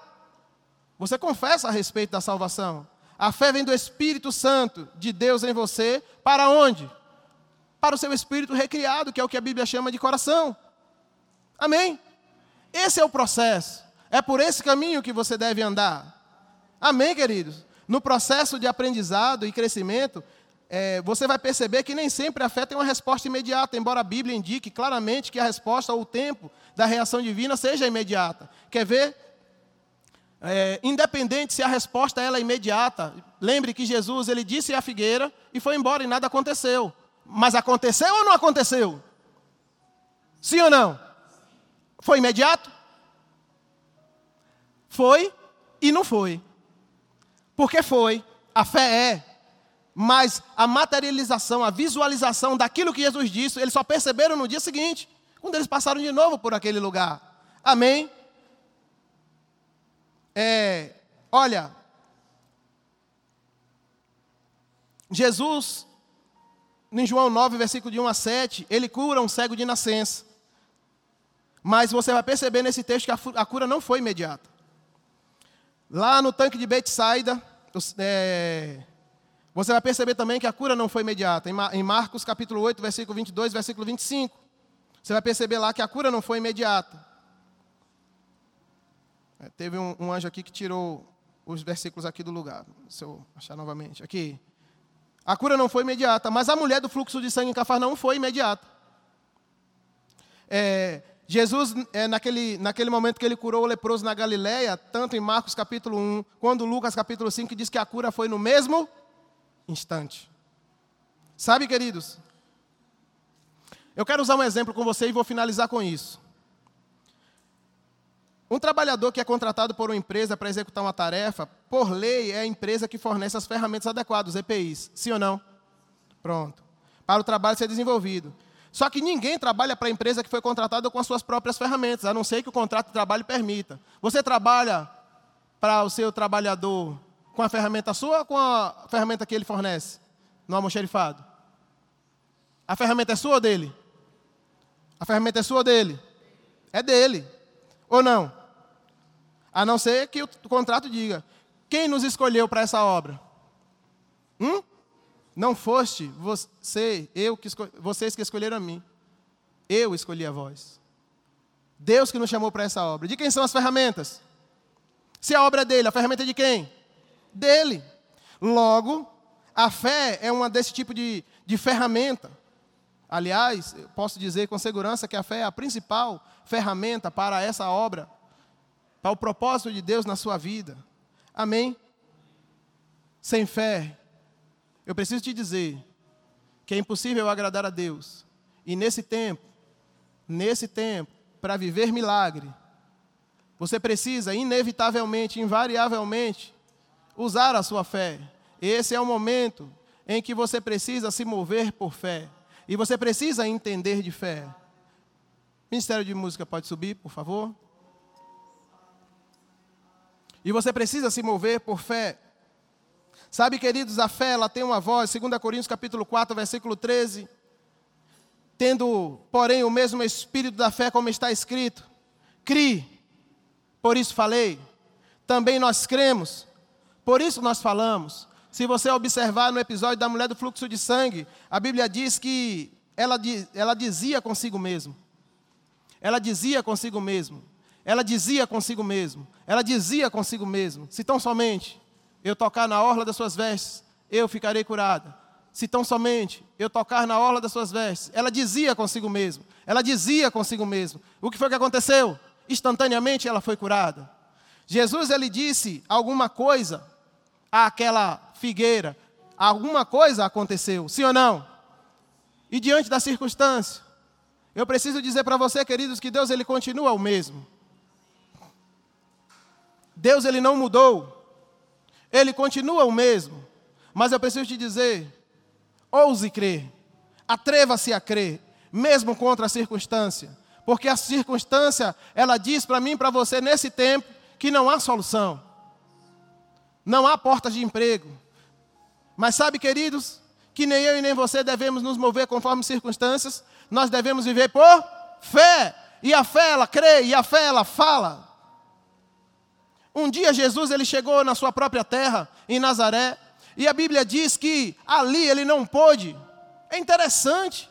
você confessa a respeito da salvação. A fé vem do Espírito Santo de Deus em você, para onde? Para o seu espírito recriado, que é o que a Bíblia chama de coração. Amém? Esse é o processo. É por esse caminho que você deve andar. Amém, queridos? No processo de aprendizado e crescimento, é, você vai perceber que nem sempre a fé tem uma resposta imediata, embora a Bíblia indique claramente que a resposta ou o tempo da reação divina seja imediata. Quer ver? É, independente se a resposta ela é imediata, lembre que Jesus ele disse à figueira e foi embora e nada aconteceu. Mas aconteceu ou não aconteceu? Sim ou não? Foi imediato? Foi e não foi. Porque foi, a fé é. Mas a materialização, a visualização daquilo que Jesus disse, eles só perceberam no dia seguinte, quando eles passaram de novo por aquele lugar. Amém? É, olha, Jesus, em João 9, versículo de 1 a 7, ele cura um cego de nascença. Mas você vai perceber nesse texto que a cura não foi imediata. Lá no tanque de Betsaida, é, você vai perceber também que a cura não foi imediata. Em Marcos capítulo 8, versículo 22, versículo 25. Você vai perceber lá que a cura não foi imediata. É, teve um, um, anjo aqui que tirou os versículos aqui do lugar. Se eu achar novamente. Aqui. A cura não foi imediata, mas a mulher do fluxo de sangue em Cafarnaum foi imediata. É, Jesus, é, naquele, naquele momento que ele curou o leproso na Galileia, tanto em Marcos capítulo 1, quanto Lucas capítulo 5, diz que a cura foi no mesmo instante. Sabe, queridos? Eu quero usar um exemplo com você e vou finalizar com isso. Um trabalhador que é contratado por uma empresa para executar uma tarefa, por lei, é a empresa que fornece as ferramentas adequadas, os EPIs. Sim ou não? Pronto. Para o trabalho ser desenvolvido. Só que ninguém trabalha para a empresa que foi contratada com as suas próprias ferramentas, a não ser que o contrato de trabalho permita. Você trabalha para o seu trabalhador com a ferramenta sua ou com a ferramenta que ele fornece no almoxerifado? A ferramenta é sua ou dele? A ferramenta é sua ou dele? É dele. Ou não? A não ser que o contrato diga: quem nos escolheu para essa obra? Hum? Não foste você, eu que vocês que escolheram a mim. Eu escolhi a vós. Deus que nos chamou para essa obra. De quem são as ferramentas? Se a obra é dele, a ferramenta é de quem? Dele. Logo, a fé é uma desse tipo de, de ferramenta. Aliás, posso dizer com segurança que a fé é a principal ferramenta para essa obra, para o propósito de Deus na sua vida. Amém? Sem fé, eu preciso te dizer que é impossível agradar a Deus. E nesse tempo, nesse tempo, para viver milagre, você precisa inevitavelmente, invariavelmente, usar a sua fé. Esse é o momento em que você precisa se mover por fé. E você precisa entender de fé. Ministério de Música pode subir, por favor. E você precisa se mover por fé. Sabe, queridos, a fé, ela tem uma voz, 2 Coríntios capítulo 4, versículo 13. Tendo, porém, o mesmo espírito da fé, como está escrito. Crie, por isso falei. Também nós cremos, por isso nós falamos. Se você observar no episódio da mulher do fluxo de sangue, a Bíblia diz que ela, ela dizia consigo mesmo. Ela dizia consigo mesmo. Ela dizia consigo mesmo. Ela dizia consigo mesmo. Se tão somente eu tocar na orla das suas vestes, eu ficarei curada. Se tão somente eu tocar na orla das suas vestes. Ela dizia consigo mesmo. Ela dizia consigo mesmo. O que foi que aconteceu? Instantaneamente ela foi curada. Jesus ele disse alguma coisa àquela figueira, alguma coisa aconteceu, sim ou não? E diante da circunstância, eu preciso dizer para você, queridos, que Deus ele continua o mesmo. Deus ele não mudou. Ele continua o mesmo. Mas eu preciso te dizer, Ouse crer. Atreva-se a crer, mesmo contra a circunstância. Porque a circunstância, ela diz para mim para você nesse tempo que não há solução. Não há portas de emprego. Mas sabe, queridos, que nem eu e nem você devemos nos mover conforme circunstâncias, nós devemos viver por fé. E a fé ela crê, e a fé ela fala. Um dia Jesus ele chegou na sua própria terra, em Nazaré, e a Bíblia diz que ali ele não pôde. É interessante.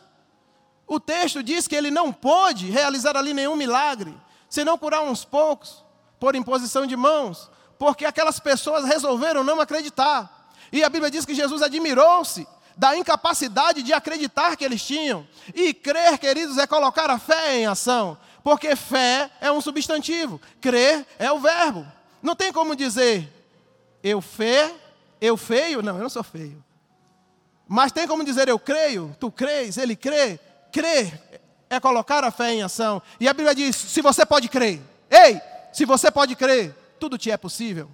O texto diz que ele não pôde realizar ali nenhum milagre, senão curar uns poucos, por imposição de mãos, porque aquelas pessoas resolveram não acreditar. E a Bíblia diz que Jesus admirou-se da incapacidade de acreditar que eles tinham. E crer, queridos, é colocar a fé em ação, porque fé é um substantivo, crer é o verbo. Não tem como dizer eu fé, eu feio, não, eu não sou feio. Mas tem como dizer eu creio, tu crês, ele crê. Crer é colocar a fé em ação. E a Bíblia diz: se você pode crer, ei, se você pode crer, tudo te é possível.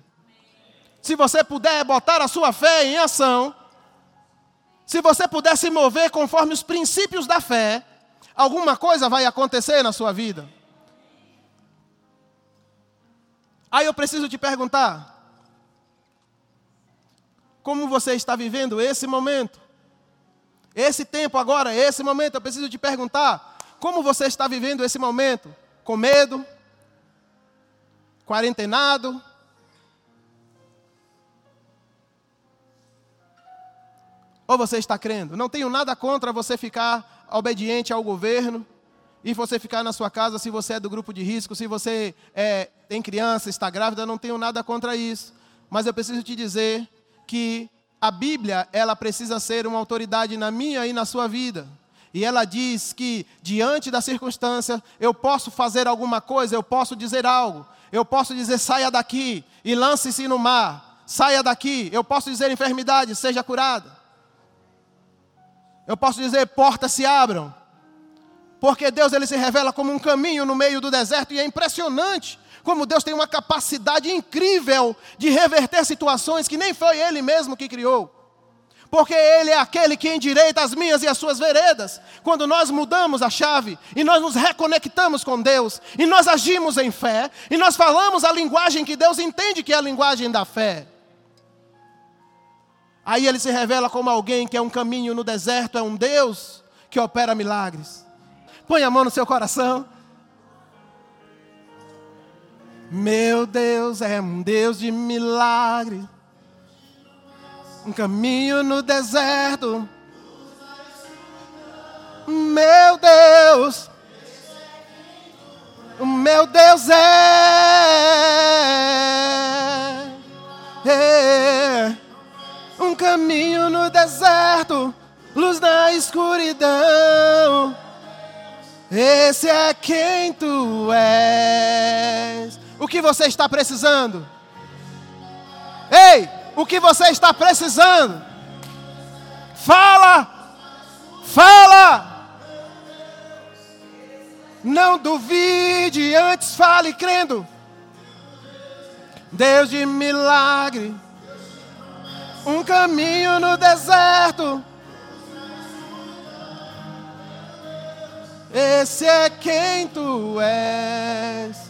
Se você puder botar a sua fé em ação, se você puder se mover conforme os princípios da fé, alguma coisa vai acontecer na sua vida. Aí eu preciso te perguntar: como você está vivendo esse momento? Esse tempo agora, esse momento, eu preciso te perguntar: como você está vivendo esse momento? Com medo? Quarentenado? Ou você está crendo? Não tenho nada contra você ficar obediente ao governo, e você ficar na sua casa se você é do grupo de risco, se você é, tem criança, está grávida, não tenho nada contra isso. Mas eu preciso te dizer que a Bíblia, ela precisa ser uma autoridade na minha e na sua vida. E ela diz que, diante da circunstância, eu posso fazer alguma coisa, eu posso dizer algo. Eu posso dizer, saia daqui e lance-se no mar. Saia daqui. Eu posso dizer, enfermidade, seja curada. Eu posso dizer, portas se abram. Porque Deus ele se revela como um caminho no meio do deserto e é impressionante como Deus tem uma capacidade incrível de reverter situações que nem foi Ele mesmo que criou. Porque Ele é aquele que endireita as minhas e as suas veredas. Quando nós mudamos a chave e nós nos reconectamos com Deus, e nós agimos em fé, e nós falamos a linguagem que Deus entende que é a linguagem da fé. Aí ele se revela como alguém que é um caminho no deserto, é um Deus que opera milagres. Põe a mão no seu coração. Meu Deus é um Deus de milagre. Um caminho no deserto. Meu Deus. O meu Deus é, é um caminho no deserto, luz na escuridão. Esse é quem tu és. O que você está precisando? Ei, o que você está precisando? Fala! Fala! Não duvide, antes fale crendo. Deus de milagre, um caminho no deserto Esse é quem tu és.